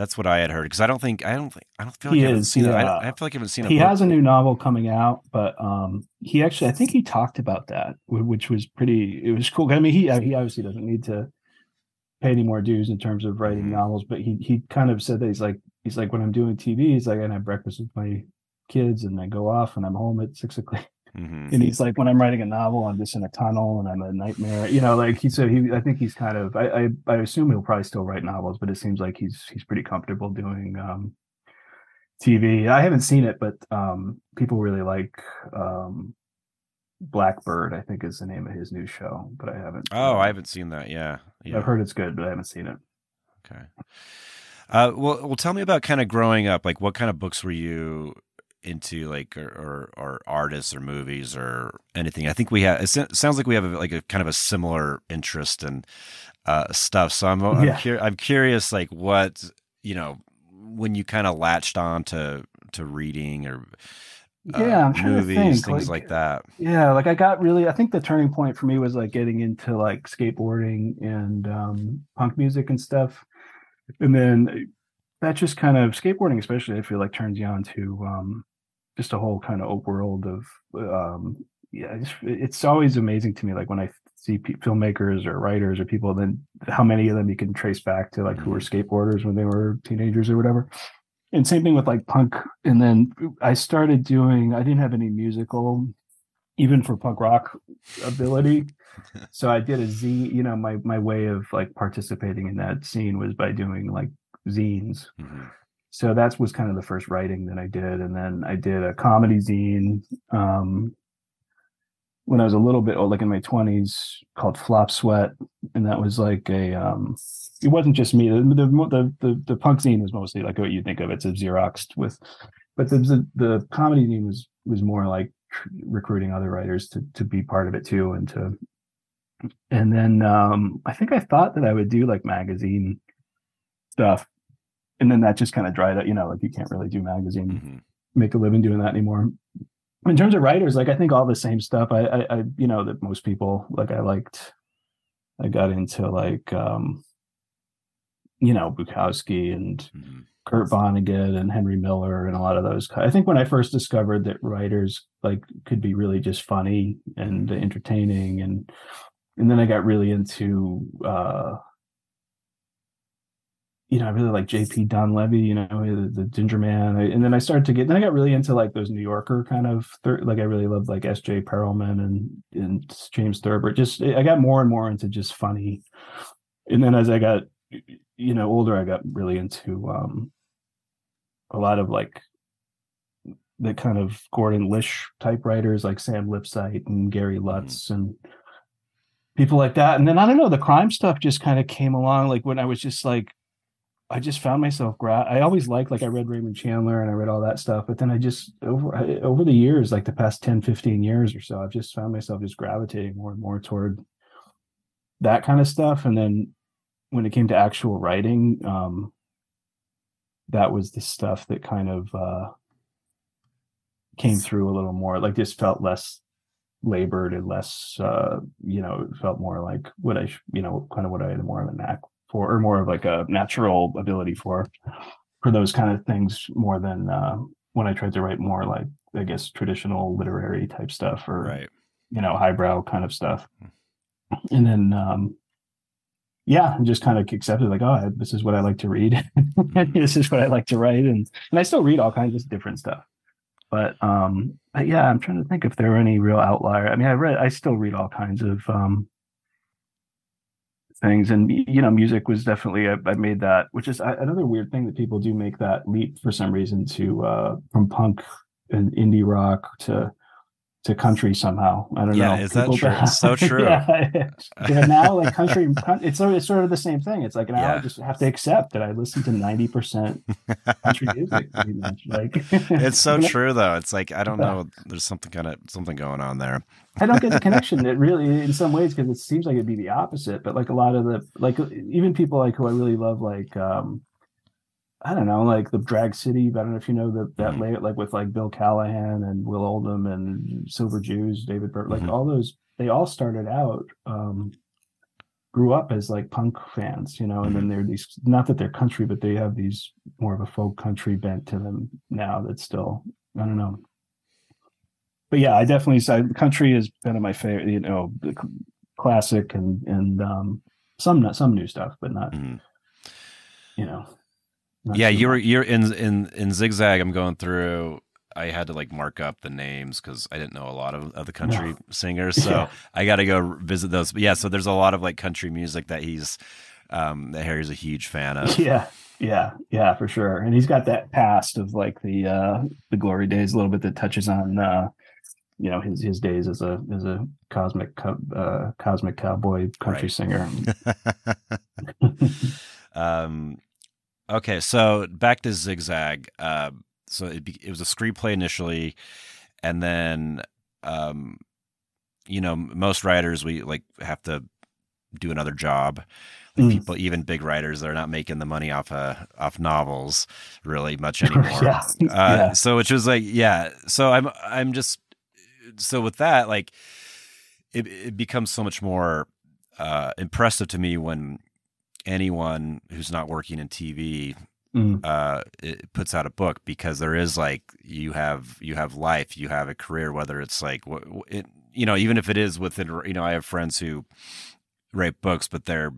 that's what I had heard because I don't think I don't think I don't feel like He I haven't is, seen it. I. I feel like I haven't seen. He book. has a new novel coming out but um he actually i think he talked about that which was pretty it was cool i mean he he obviously doesn't need to pay any more dues in terms of writing Mhm. novels but he he kind of said that he's like he's like when i'm doing tv he's like i have breakfast with my kids and i go off and i'm home at six o'clock Mhm. and he's like when i'm writing a novel i'm just in a tunnel and i'm a nightmare you know like he said he i think he's kind of i i, I assume he'll probably still write novels but it seems like he's he's pretty comfortable doing um tv i haven't seen it but um people really like um blackbird i think is the name of his new show but i haven't Oh, uh, I haven't seen that. Yeah, yeah. i've heard it's good but i haven't seen it Okay. Uh, well, well, tell me about kind of growing up. Like, what kind of books were you into, like, or or, or artists or movies or anything? I think we have. It sounds like we have a, like a kind of a similar interest in uh, stuff. So I'm I'm, Yeah. cur- I'm curious, like, what you know when you kind of latched on to to reading or uh, yeah movies, things like, that. yeah like i got really i think the turning point for me was like getting into like skateboarding and um punk music and stuff and then that just kind of skateboarding especially i feel like turns you on to um just a whole kind of world of um yeah it's, it's always amazing to me like when i see pe- filmmakers or writers or people then how many of them you can trace back to like who were skateboarders when they were teenagers or whatever. And same thing with like punk and then i started doing i didn't have any musical even for punk rock ability. So i did a z you know my my way of like participating in that scene was by doing like zines. Mhm. So that was kind of the first writing that i did and then i did a comedy zine um when i was a little bit old like in my 20s called flop sweat and that was like a um it wasn't just me the the the, the, the punk zine was mostly like what you think of it's a xeroxed with but the, the the comedy zine was was more like recruiting other writers to to be part of it too, and to and then um, I think I thought that I would do like magazine stuff, and then that just kind of dried up. You know, like you can't really do magazine, mm-hmm. make a living doing that anymore. In terms of writers, like I think all the same stuff. I, I, I you know, that most people like. I liked. I got into like, um, you know, Bukowski and mm-hmm. Kurt Vonnegut and Henry Miller and a lot of those. I think when I first discovered that writers like could be really just funny and entertaining and and then I got really into uh you know, I really like J.P. Donleavy, you know, the, the Ginger Man, I, and then I started to get. Then I got really into like those New Yorker kind of, thir- like I really loved like S.J. Perelman and and James Thurber. Just I got more and more into just funny, and then as I got, you know, older, I got really into um a lot of like the kind of Gordon Lish type writers like Sam Lipsyte and Gary mm-hmm. Lutz mm-hmm. and people like that. And then I don't know, the crime stuff just kind of came along. Like when I was just like, I just found myself. Gra- I always liked, like, I read Raymond Chandler and I read all that stuff. But then I just over over the years, like the past 10, 15 years or so, I've just found myself just gravitating more and more toward that kind of stuff. And then when it came to actual writing, um, that was the stuff that kind of uh, came through a little more. Like just felt less labored and less uh you know felt more like what i you know kind of what i had more of a knack for or more of like a natural ability for for those kind of things more than uh when i tried to write more like i guess traditional literary type stuff or right you know highbrow kind of stuff hmm. and then um yeah just kind of accepted like oh this is what i like to read hmm. this is what i like to write and and i still read all kinds of different stuff but um but yeah i'm trying to think if there are any real outlier i mean i read i still read all kinds of um things. And you know music was definitely I, I made that which is another weird thing that people do make that leap for some reason to uh from punk and indie rock to to country somehow. I don't yeah, know. Yeah, is that true? so true. yeah, yeah, now like country, it's sort of, it's sort of the same thing. It's like now yeah. I just have to accept that I listen to ninety percent country music. Like it's so true though. It's like I don't know. There's something kind of something going on there. I don't get the connection. It really, in some ways, because it seems like it'd be the opposite. But like a lot of the like even people like who I really love, like um I don't know, like the Drag City. I don't know if you know the, that mm-hmm. layer, like with like Bill Callahan and Will Oldham and Silver Jews, David Burt, like mm-hmm. all those. They all started out, um, grew up as like punk fans, you know, and mm-hmm. then they're these. Not that they're country, but they have these more of a folk country bent to them now. That's still, I don't know. But yeah, I definitely say country has been of my favorite. You know, classic and and um, some some new stuff, but not. Mm-hmm. You know yeah, you're you're in in in zigzag. I'm going through. I had to like mark up the names because I didn't know a lot of, of the country no. singers, so. I got to go visit those. But yeah, so there's a lot of like country music that he's um, that Harry's a huge fan of. Yeah, yeah, yeah, for sure. And he's got that past of like the uh, the glory days a little bit that touches on uh, you know his his days as a as a cosmic uh, cosmic cowboy country right. singer. um Okay, so back to Zigzag. Uh, so it, be, it was a screenplay initially, and then, um, you know, most writers we like have to do another job. Like mm. People, even big writers, they're not making the money off uh, off novels really much anymore. yeah. Uh, yeah. So which was like, yeah. So I'm I'm just so with that, like, it it becomes so much more uh, impressive to me when anyone who's not working in TV mm. uh, puts out a book because there is like you have you have life, you have a career, whether it's like it, you know even if it is within you know I have friends who write books, but they're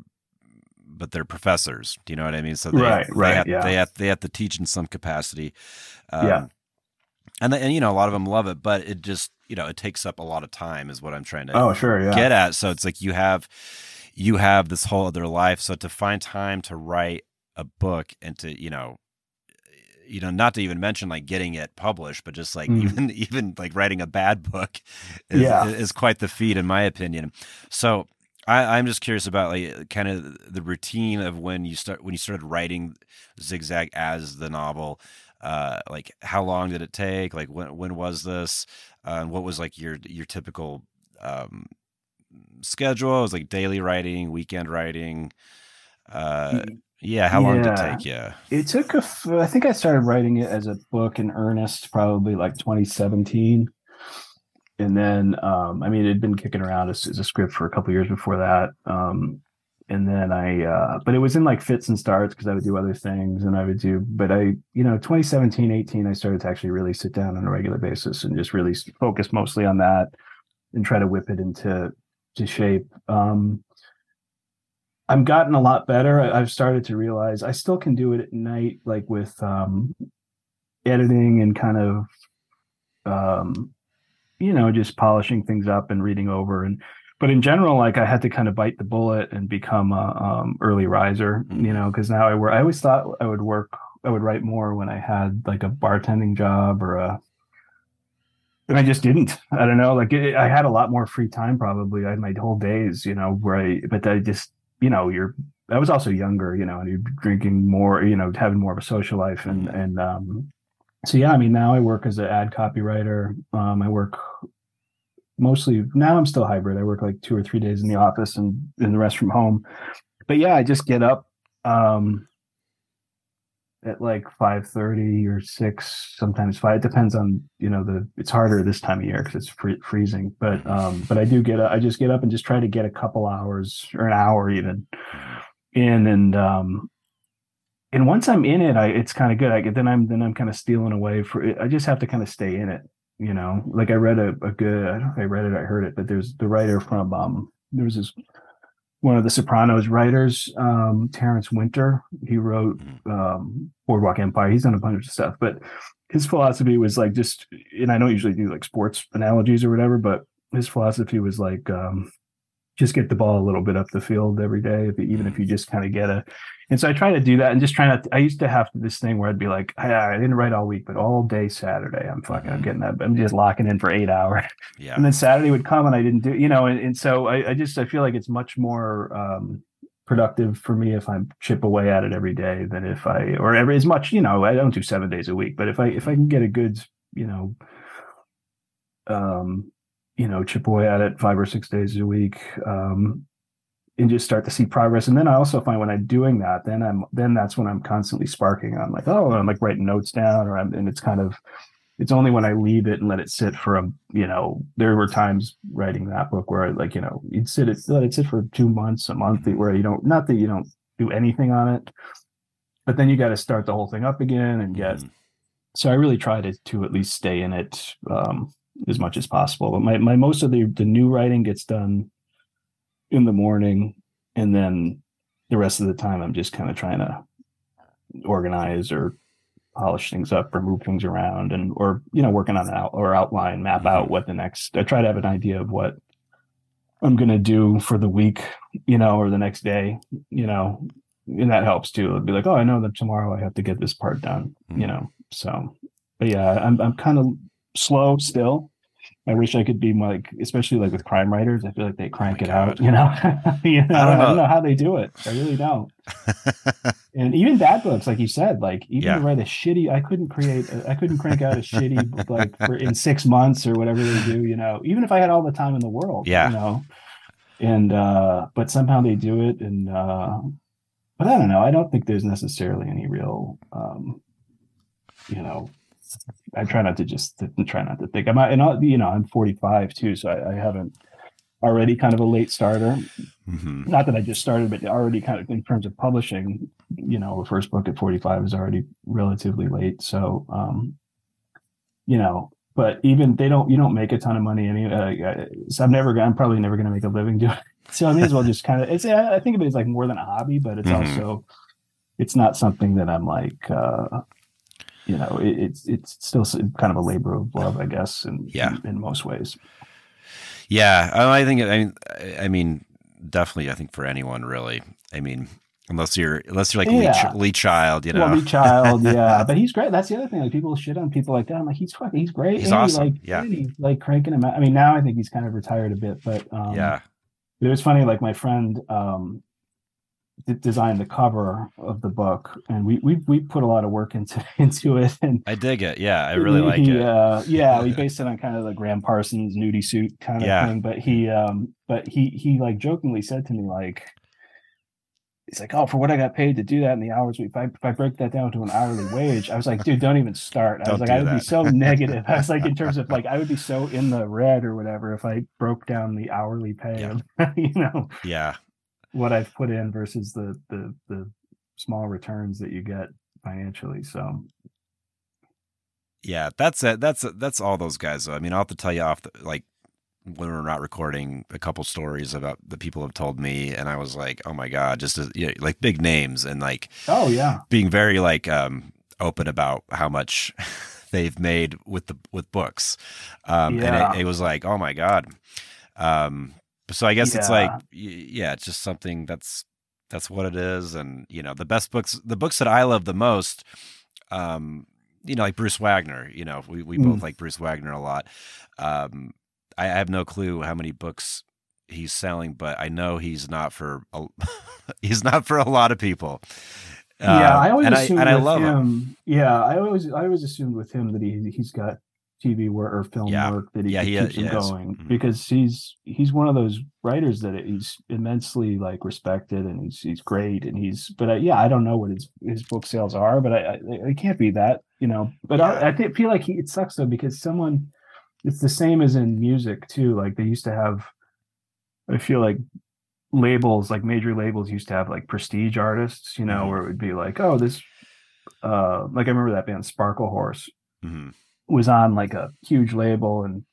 but they're professors. Do you know what I mean? So they, right, right, they have, yeah. they have they have to teach in some capacity. Um, yeah. And, and you know a lot of them love it, but it just you know it takes up a lot of time is what I'm trying to oh sure yeah. get at. So it's like you have you have this whole other life. So to find time to write a book and to, you know, you know, not to even mention like getting it published, but just like mm. even even like writing a bad book is, yeah. is quite the feat in my opinion. So I, am just curious about like kind of the routine of when you start when you started writing Zigzag as the novel. uh, like how long did it take? Like when when was this? Uh, what was like your your typical um, schedule? It was like daily writing, weekend writing. Uh, yeah, how long did it take? Yeah, it took a. F- I think I started writing it as a book in earnest probably like 2017, and then um, I mean it had been kicking around as, as a script for a couple years before that. Um, and then I, uh, but it was in like fits and starts because I would do other things and I would do, but I, you know, 2017, 18, I started to actually really sit down on a regular basis and just really focus mostly on that and try to whip it into to shape. Um, I've gotten a lot better. I've started to realize I still can do it at night, like with um, editing and kind of, um, you know, just polishing things up and reading over and but in general, like I had to kind of bite the bullet and become a um, early riser, you mm-hmm. know, because now I work. I always thought I would work, I would write more when I had like a bartending job or a, and I just didn't. I don't know. Like it, I had a lot more free time. Probably I had my whole days, you know, where I, but I just, you know, you're. I was also younger, you know, and you're drinking more, you know, having more of a social life, and mm-hmm. and um, so yeah. I mean, now I work as an ad copywriter. Um, I work mostly now I'm still hybrid. I work like two or three days in the office and, and the rest from home. But yeah, I just get up um at like 5:30 or 6 sometimes 5 it depends on you know the it's harder this time of year cuz it's free, freezing but um but I do get up I just get up and just try to get a couple hours or an hour even in and um and once I'm in it I it's kind of good I get then I'm then I'm kind of stealing away for it. I just have to kind of stay in it you know like i read a, a good i don't know if i read it i heard it but there's the writer from um there was this one of the sopranos writers um terrence winter he wrote mm-hmm. um boardwalk empire he's done a bunch of stuff but his philosophy was like just and i don't usually do like sports analogies or whatever but his philosophy was like um just get the ball a little bit up the field every day, if, even if you just kind of get a. And so I try to do that and just try not. To, I used to have this thing where I'd be like, I, I didn't write all week, but all day Saturday, I'm fucking, I'm mm-hmm. getting that. I'm just locking in for eight hours. Yeah. And then Saturday would come and I didn't do, you know, and, and so I, I just I feel like it's much more um, productive for me if I chip away at it every day than if I or every as much, you know, I don't do seven days a week, but if I if I can get a good, you know, um you know, chip away at it five or six days a week, um, and just start to see progress. And then I also find when I'm doing that, then I'm then that's when I'm constantly sparking. I'm like, oh, I'm like writing notes down, or I'm, and it's kind of it's only when I leave it and let it sit for a, you know, there were times writing that book where I like, you know, you'd sit it, let it sit for two months, a month, where you don't, not that you don't do anything on it, but then you got to start the whole thing up again and get. Mm-hmm. So I really try to to at least stay in it. Um, as much as possible. But my, my most of the, the new writing gets done in the morning and then the rest of the time I'm just kind of trying to organize or polish things up or move things around and or you know working on an out or outline map out mm-hmm. what the next I try to have an idea of what I'm gonna do for the week, you know, or the next day, you know, and that helps too. It'd be like, oh, I know that tomorrow I have to get this part done, mm-hmm. you know. So, but yeah, I'm I'm kind of slow still. I wish I could be like, especially like with crime writers. I feel like they crank oh it God. out. You know, you know I, don't know. I don't know how they do it. I really don't. and even bad books, like you said, like even yeah. to write a shitty, I couldn't create, I couldn't crank out a shitty like for in six months or whatever they do. You know, even if I had all the time in the world. Yeah. You know, and uh, but somehow they do it, and uh, but I don't know. I don't think there's necessarily any real, um, you know, I try not to just try not to think. I'm and you know I'm 45 too, so I, I haven't already kind of a late starter. Mm-hmm. Not that I just started, but already kind of in terms of publishing, you know, the first book at 45 is already relatively late. So, um, you know, but even they don't, you don't make a ton of money. Any, uh, so I'm never, I'm probably never going to make a living doing it. So I may as well just kind of, it's, I think of it as like more than a hobby, but it's mm-hmm. also, it's not something that I'm like, uh, you know, it, it's it's still kind of a labor of love, I guess, in yeah. in, in most ways. Yeah, I think I mean, I mean, definitely, I think for anyone really. I mean, unless you're unless you're like yeah. Lee, Lee, Child, you know, well, Lee Child, yeah. But he's great. That's the other thing. Like people shit on people like that. I'm like, he's fucking, he's great. He's awesome. like, yeah, he's like cranking him out. I mean, now I think he's kind of retired a bit, but um, yeah. But it was funny. Like my friend, um, designed the cover of the book, and we we we put a lot of work into into it. And I dig it. Yeah, I really he, like it. Uh, yeah, we based it on kind of the Gram Parsons nudie suit kind of Yeah. thing. But he, um, but he he like jokingly said to me like. He's like, oh, for what I got paid to do that in the hours, if I, if I break that down to an hourly wage, I was like, dude, don't even start. I Don't was like, I would that. be so negative. I was like, in terms of like, I would be so in the red or whatever if I broke down the hourly pay Yeah. you know, yeah, what I've put in versus the the the small returns that you get financially. So yeah. That's it. That's that's all those guys. Though. I mean, I'll have to tell you off the like when we're not recording a couple stories about the people have told me, and I was like, oh my god, just as, you know, like big names and like oh yeah. being very like um open about how much they've made with the with books um Yeah. and it, it was like oh my god um so i guess it's like yeah it's just something that's that's what it is and you know the best books the books that i love the most um you know like bruce wagner you know we, we both Mm. like bruce wagner a lot um I, I have no clue how many books he's selling but i know he's not for a, he's not for a lot of people yeah, uh, I always and assumed I, and I love him, him. Yeah, I always I always assumed with him that he he's got TV work or film Yeah. work that he, Yeah, he- keeps him he has. going Mhm. because he's he's one of those writers that he's immensely like respected and he's he's great and he's but I, yeah I don't know what his his book sales are but I, I it can't be that you know but Yeah. I, I feel like he, it sucks though because someone it's the same as in music too like they used to have I feel like labels like major labels used to have like prestige artists you know Mhm. where it would be like oh this uh like i remember that band sparklehorse Mhm. Was on like a huge label and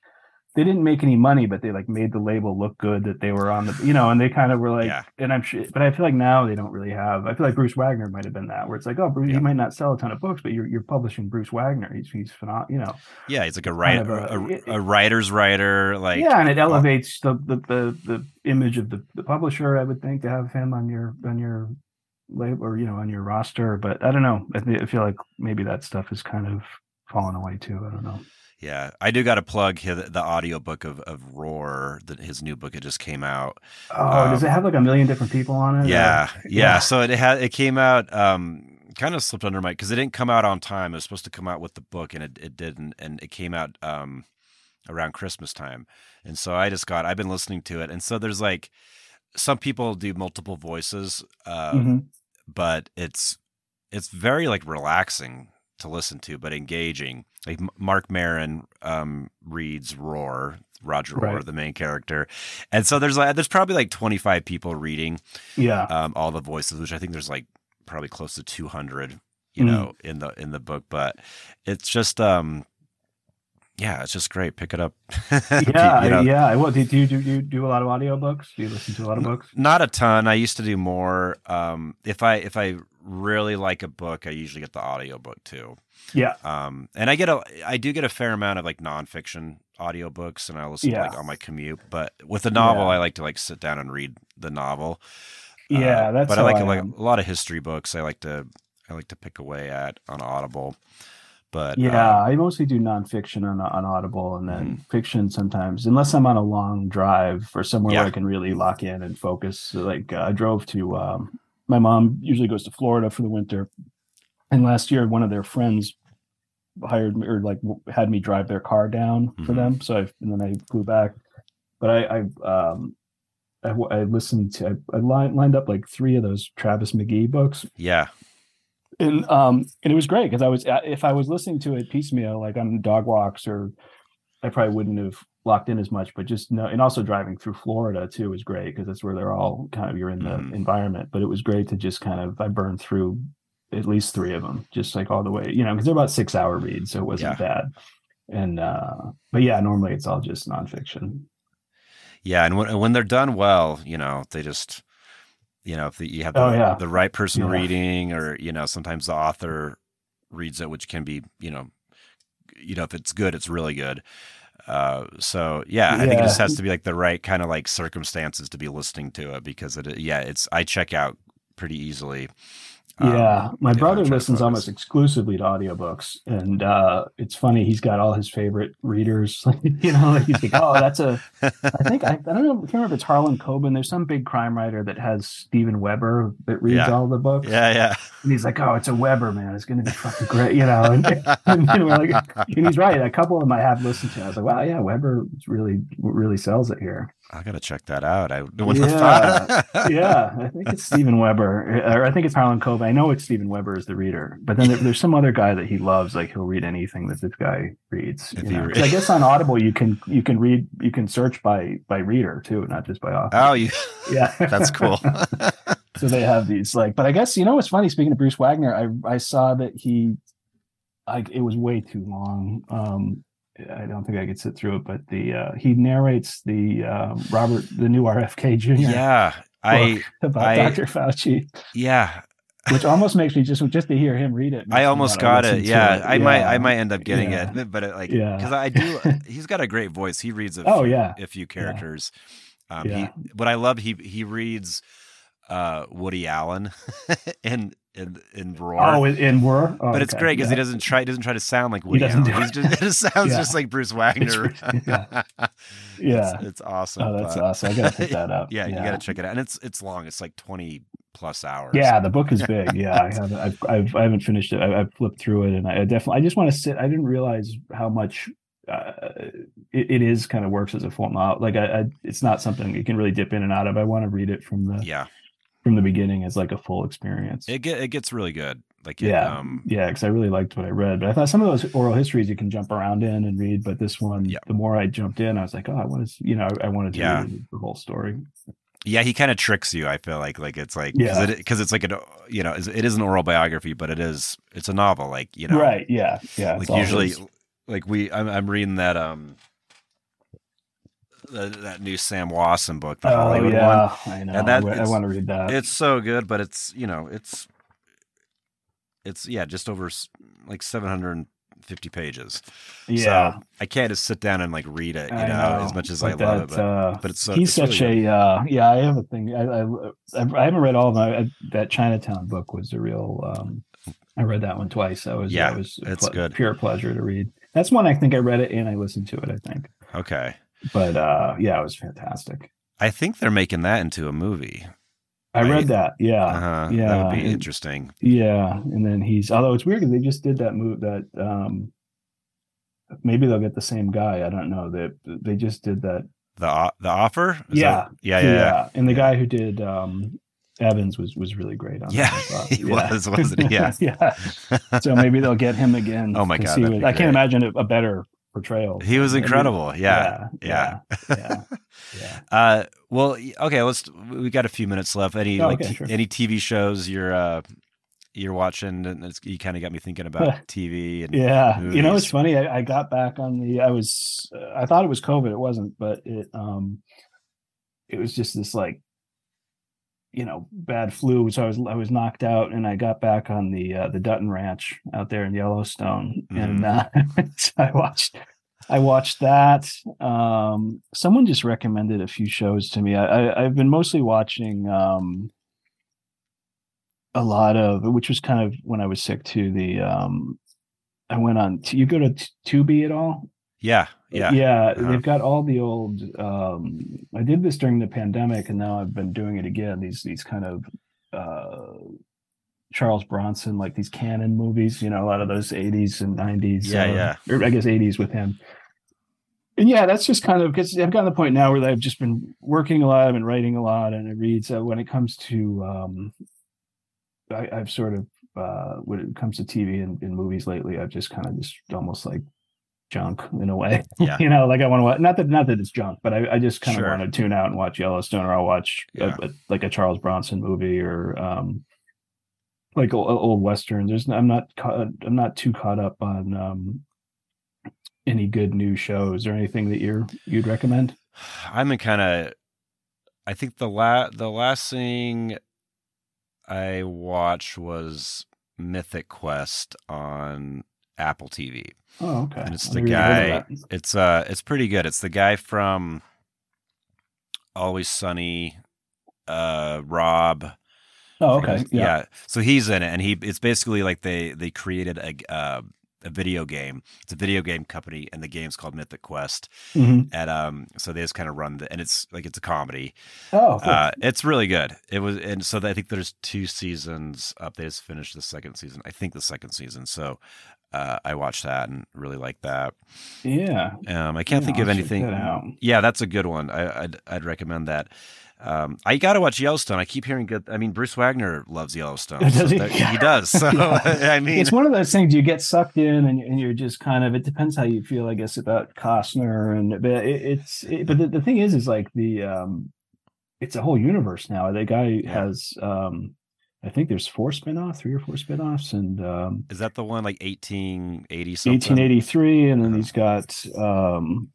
they didn't make any money but they like made the label look good that they were on the you know and they kind of were like Yeah. and i'm sure but i feel like now they don't really have i feel like bruce wagner might have been that where it's like oh bruce Yeah. he might not sell a ton of books but you're, you're publishing bruce wagner he's he's phenomenal you know Yeah, he's like a kind writer, of a- a, a writer's writer. Like, yeah and it elevates the, the the the image of the, the publisher i would think to have him on your on your label or you know on your roster but i don't know I feel like maybe that stuff is kind of fallen away too i don't know yeah. I do got to plug his, the audiobook of of Roar, that his new book. It just came out. oh does Um, it have like a million different people on it or- Yeah, yeah. yeah. So it had it came out. Um, kind of slipped under my because it didn't come out on time. It was supposed to come out with the book, and it, it didn't. And it came out um around Christmas time. And so I just got. I've been listening to it, and so there's like some people do multiple voices. Uh, Mhm. but it's it's very like relaxing to listen to, but engaging. Like Marc Maron um, reads Roar, Roger Roar, Right. the main character, and so there's like there's probably like 25 people reading yeah um, all the voices, which I think there's like probably close to 200, you Mm. know, in the in the book. But it's just um, yeah, it's just great. Pick it up. yeah You know, yeah well do, do you do you do a lot of audiobooks do you listen to a lot of books not a ton i used to do more um if i if i really like a book i usually get the audiobook too yeah um and i get a i do get a fair amount of like nonfiction audiobooks and i listen Yeah. to like on my commute but with a novel Yeah. i like to like sit down and read the novel Uh, yeah that's but i like I like a lot of history books i like to i like to pick away at on audible but Yeah, uh, I mostly do nonfiction on on Audible, and then Mm-hmm. fiction sometimes, unless I'm on a long drive or somewhere Yeah. where I can really lock in and focus. So, like uh, I drove to. Um, my mom usually goes to Florida for the winter, and last year one of their friends hired me or like had me drive their car down for Mhm. them. So I and then I flew back, but I I um I, I listened to I, I li- lined up like three of those Travis McGee books yeah and um and it was great because I was uh, if I was listening to it piecemeal like on dog walks or I probably wouldn't have locked in as much but just no and also driving through Florida too was great because that's where they're all kind of you're in the Mhm. environment but it was great to just kind of I burned through at least three of them just like all the way you know because they're about six hour reads so it wasn't bad and uh but yeah normally it's all just nonfiction yeah and when, when they're done well you know they just you know if the, you have the, Oh, yeah. the right person Yeah. reading or you know sometimes the author reads it which can be you know you know if it's good it's really good. Uh so yeah i think it just has to be like the right kind of like circumstances to be listening to it because it yeah it's i check out pretty easily Um, yeah, my brother listens almost exclusively to audiobooks, and uh, it's funny. He's got all his favorite readers. you know, like he's like, "Oh, that's a." I think I, I don't know. I can't remember if it's Harlan Coben. There's some big crime writer that has Steven Weber that reads Yeah. all the books. Yeah, yeah. And he's like, "Oh, it's a Weber man. It's going to be fucking great," you know. And, and, we're like, and he's right. A couple of them I have listened to. I was like, "Wow, yeah, Weber really really sells it here." I gotta check that out. I wouldn't Yeah. yeah, I think it's Steven Weber, or I think it's Harlan Coben. I know it's Steven Weber as the reader, but then there, there's some other guy that he loves. Like he'll read anything that this guy reads. If you know? re- I guess on Audible you can you can read you can search by by reader too, not just by author. oh, you. yeah, That's cool. so they have these like, but I guess you know what's funny. Speaking of Bruce Wagner, I I saw that he, like, it was way too long. Um, I don't think I could sit through it, but the uh, he narrates the um, Robert the new RFK Jr. yeah, I. about I- Dr. Fauci, Yeah, which almost makes me just just to hear him read it. I almost got it. Yeah, I might. I might end up getting Yeah. it, but it, like, Yeah. because I do. He's got a great voice. He reads a Oh, few, yeah. a few characters. Um, Yeah. He, what I love, he he reads uh, Woody Allen in in in Roar. Oh, in, in Were, oh, but it's okay. great because Yeah. he doesn't try. He doesn't try to sound like Woody doesn't Allen. do He's just, it just sounds Yeah. just like Bruce Wagner. yeah. It's, Yeah. it's awesome. Oh, that's but- awesome. I gotta pick that up. yeah, you got to check it out, and it's it's long. It's like twenty plus hours. Yeah, the book is big. Yeah, I haven't. I've, I've I haven't finished it. I, flipped through it, and I, I definitely. I just want to sit. I didn't realize how much uh, it, it is kind of works as a full novel. Like, I, I, it's not something you can really dip in and out of. I want to read it from the yeah. From the beginning as like a full experience. It get it gets really good. Like it, yeah, um, yeah, because I really liked what I read. But I thought some of those oral histories you can jump around in and read. But this one, Yeah. the more I jumped in, I was like, oh, I want to, you know, I, I wanted to Yeah. read the whole story. yeah, he kind of tricks you. I feel like like it's like because Yeah. it, 'cause it's like an you know it is an oral biography, but it is it's a novel. Like you know, right? Yeah, yeah. like usually like we I'm, I'm reading that um that, that new Sam Wasson book, the Oh Hollywood one. I know. And that- I, I want to read that. It's so good, but it's you know it's it's yeah just over like 750 pages. yeah. so I can't just sit down and like read it, you I know, as much as I but love it. But, uh, but it's so he's it's such really a uh, yeah. I have a thing. I, I I've- I haven't read all of them. I, that Chinatown book was a real. Um, I read that one twice. That was Yeah, that was it's good. Pure pleasure to read. That's one I think I read it and I listened to it. I think, okay. But uh, yeah, it was fantastic. I think they're making that into a movie. I Right. read that. Yeah, Uh-huh. yeah, that would be and- interesting. Yeah, and then he's although it's weird because they just did that move that um maybe they'll get the same guy. I don't know. They they just did that. The the offer? Is Yeah. that- yeah, yeah, yeah. And the Yeah. guy who did um Evans was was really great on Yeah, that, I thought. he was, wasn't he? Yeah. yeah. So maybe they'll get him again. Oh my God, what- I can't imagine a better portrayal. He was incredible. Yeah. Yeah. Yeah. Yeah. yeah. Uh, well, okay. Let's. We got a few minutes left. Any Oh, like okay, sure. any TV shows you're uh you're watching? And it's, you kind of got me thinking about TV and Yeah, you know, it's funny. I, I got back on the. I was. Uh, I thought it was COVID. It wasn't, but it. Um, it was just this like, you know, bad flu. So I was I was knocked out, and I got back on the uh, the Dutton Ranch out there in Yellowstone, and uh, so I watched. I watched that. Um, someone just recommended a few shows to me. I, I I've been mostly watching. Um, a lot of which was kind of when I was sick too. The um, I went on. You go to Tubi at all? Yeah, yeah, yeah. Uh-huh. They've got all the old. Um, I did this during the pandemic, and now I've been doing it again. These these kind of uh, Charles Bronson, like these Cannon movies. You know, a lot of those '80s and '90s. Yeah, uh, yeah. Or I guess '80s with him. And yeah, that's just kind of because I've gotten to the point now where I've just been working a lot, I've been writing a lot, and I read. So when it comes to, um, I, I've sort of uh, when it comes to TV and, and movies lately, I've just kind of just almost like junk in a way. Yeah. you know, like I want to watch. Not that not that it's junk, but I, I just kind of Sure. want to tune out and watch Yellowstone, or I'll watch Yeah. a- like a Charles Bronson movie, or um, like old, old westerns. There's I'm not caught, I'm not too caught up on um, any good new shows or anything that you're you'd recommend. I'm in kind of. I think the la the last thing I watched was Mythic Quest on Apple TV. Oh, okay. And it's the never even heard of guy- It's uh, it's pretty good. It's the guy from Always Sunny, uh, Rob. Oh, okay. Yeah. So he's in it, and he it's basically like they they created a uh, a video game. It's a video game company, and the game's called Mythic Quest. hmm And um, so they just kind of run the, and it's like it's a comedy. Oh, cool. Uh, it's really good. It was, and so I think there's two seasons up. They just finished the second season. I think the second season. So uh, I watched that and really liked that. yeah. Um, I can't Yeah, think of anything. that. Yeah, that's a good one. I, I'd I'd recommend that. Um, I got to watch Yellowstone. I keep hearing good. I mean, Bruce Wagner loves Yellowstone. Does so he? that- he does. So I mean, it's one of those things you get sucked in and, and you're just kind of it depends how you feel i guess about costner and but it, it's it, but the, the thing is is like the um it's a whole universe now the guy Yeah. has um i think there's four spin-offs three or four spin-offs and um is that the one like 1880 something? 1883 and then Uh-huh. he's got um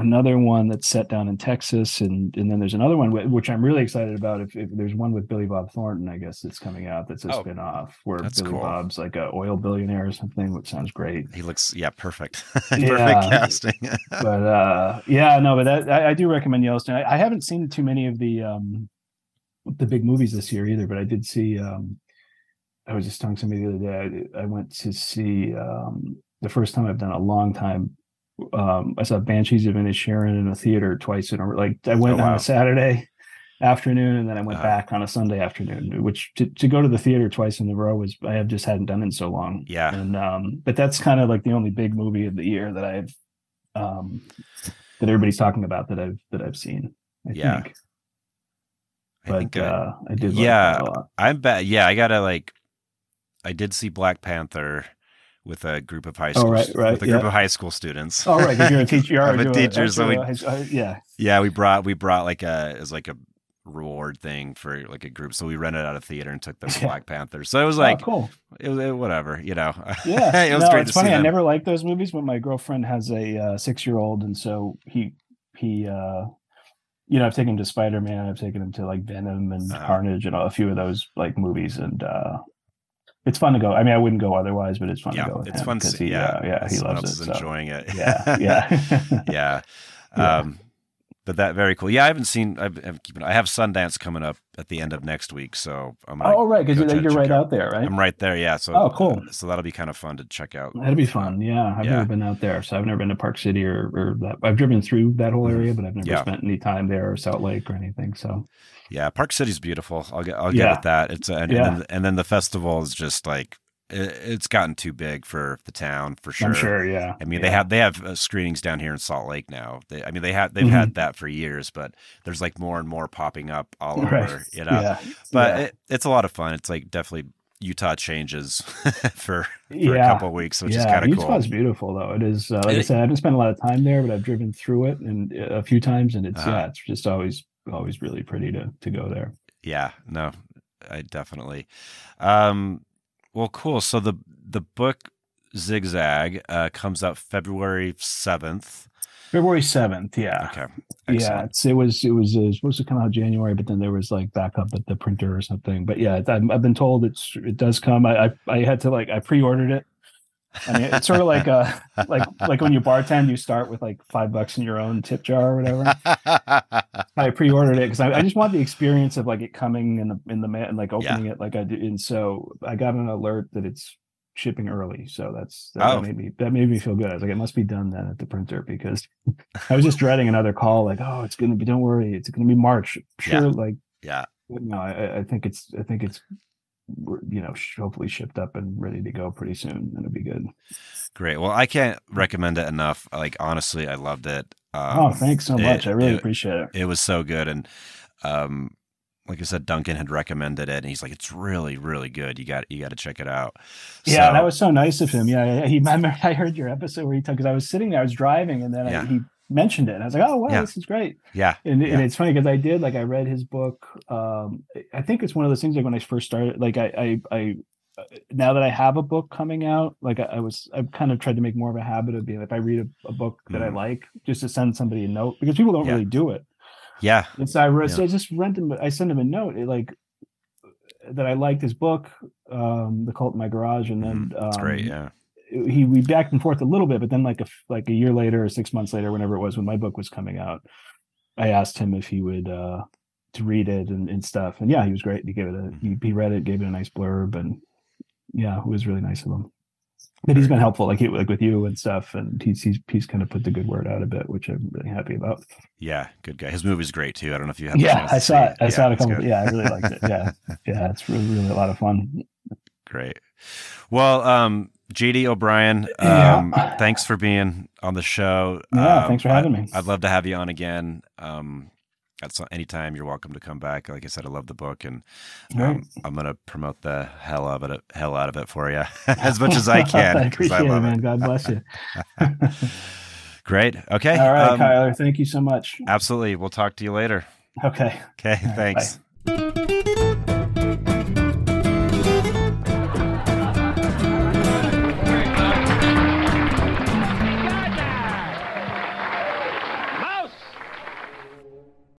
another one that's set down in texas and and then there's another one which i'm really excited about if, if there's one with billy bob thornton i guess that's coming out that's a Oh, spin-off where billy cool. bob's like a oil billionaire or something which sounds great He looks yeah perfect. perfect Yeah. casting. but uh yeah no but that I, I do recommend yellowstone I, I haven't seen too many of the um the big movies this year either but i did see um i was just telling somebody the other day i, I went to see um the first time i've done a long time um i saw banshees of Inisherin in a theater twice in a like i went Oh, on a saturday afternoon and then i went Uh-huh. back on a sunday afternoon which to, to go to the theater twice in a row was i have just hadn't done in so long Yeah. and um but that's kind of like the only big movie of the year that i've um that everybody's talking about that i've that i've seen i Yeah. think I but think uh, uh i did yeah. that a lot. I'm bad. Yeah, I gotta like. I did see Black Panther with a group of high Oh, school. right, right, With a group yeah. of high school students. oh right because you're a teacher you are I'm a teacher, so we- yeah Yeah, we brought we brought like a as like a reward thing for like a group. So we rented out a theater and took them. Black Panther. So it was like oh, cool it was it, whatever, you know. yeah it was no, great it's to see funny i never liked those movies but my girlfriend has a uh, six year old and so he he uh you know i've taken him to spider-man i've taken him to like venom and Uh-huh. carnage and a few of those like movies and uh it's fun to go i mean i wouldn't go otherwise but it's fun yeah, to go with it's him fun. To, he, yeah, yeah he someone loves else it is so. enjoying it. yeah yeah yeah. Yeah. Um, but that very cool. Yeah, I haven't seen. I've, I've keeping. I have Sundance coming up at the end of next week, so I'm gonna. oh right because you're, you're right out- out there right I'm right there. Yeah. So. Oh, cool. So that'll be kind of fun to check out. That'd be fun. Yeah, I've Yeah. never been out there, so I've never been to Park City or, or that. I've driven through that whole Mhm. area, but I've never Yeah. spent any time there or Salt Lake or anything. So Yeah, Park City's beautiful. I'll get. I'll get Yeah. with that. It's and, Yeah. and, then, and then the festival is just like it's gotten too big for the town for sure. I'm sure. Yeah. I mean, they have they have uh, screenings down here in Salt Lake now. They, I mean, they have they've Mhm. had that for years, but there's like more and more popping up all over. Right. You know, Yeah. but yeah. it, it's a lot of fun. It's like definitely Utah changes for for a couple of weeks, which is yeah, kind of cool. Utah's beautiful though. It is. Uh, like I said, I haven't spent a lot of time there, but I've driven through it and uh, a few times, and it's Uh-huh. yeah, it's just always always really pretty to to go there. Yeah, no, I definitely. Um, well, cool. So the the book Zigzag uh, comes out February seventh. February seventh. Yeah. Okay, Yeah, excellent. it's, it was it was uh, supposed to come out January, but then there was like backup at the printer or something. But yeah, I've, I've been told it's it does come. I, I I had to like I pre-ordered it. I mean, it's sort of like uh like like when you bartend, you start with like five bucks in your own tip jar or whatever. I pre-ordered it because I, I just want the experience of like it coming in the in the mail and like opening it like I did. And so I got an alert that it's shipping early. So that's that, Oh. made me that made me feel good. I was like, it must be done then at the printer because I was just dreading another call. Like, oh, it's gonna be. Don't worry, it's gonna be March. Sure, Yeah. like yeah, no, I, I think it's I think it's you know hopefully shipped up and ready to go pretty soon. and It'll be good. great. Well, I can't recommend it enough. Like honestly, I loved it. Um, oh, thanks so it- much. I really it- appreciate it. it was so good and um like I said, Duncan had recommended it, and he's like, "It's really, really good. You got, you got to check it out." Yeah, So- that was so nice of him. Yeah, yeah. He, I, I heard your episode where he took because I was sitting there, I was driving, and then I, he mentioned it, and I was like, "Oh wow, Yeah. this is great." yeah, And, and it's funny because I did like I read his book. Um, I think it's one of those things like when I first started, like I, I, I uh, now that I have a book coming out, like I, I was, I've kind of tried to make more of a habit of being if I read a, a book that I Mhm. like, just to send somebody a note because people don't Yeah. really do it. yeah, And so I wrote, Yeah. so I just rent him, I send him a note it, like that I liked his book, um, The Cult in My Garage, and then. That's um, great. Yeah, he we back and forth a little bit, but then like a like a year later or six months later, whenever it was when my book was coming out, I asked him if he would uh to read it and, and stuff. And yeah, he was great. He gave it a he, he read it, gave it a nice blurb, and yeah, it was really nice of him. But he's been helpful, like he, like with you and stuff, and he's he's he's kind of put the good word out a bit, which I'm really happy about. Yeah, good guy. His movie's great too. I don't know if you have. Yeah, I saw it. I yeah, saw it a couple. Yeah, I really liked it. Yeah, yeah, it's really really a lot of fun. Great. Well, um, JD O'Brien, um, yeah. thanks for being on the show. Yeah, um, thanks for having I, me. I'd love to have you on again. Um, at some, anytime you're welcome to come back. Like I said, I love the book, and um, I'm gonna promote the hell of it, hell out of it for you as much as I can. I appreciate I it, man. It. God bless you. Great. Okay. All right, Kyler. Thank you so much. Absolutely. We'll talk to you later. Okay. Okay. Thanks. Bye.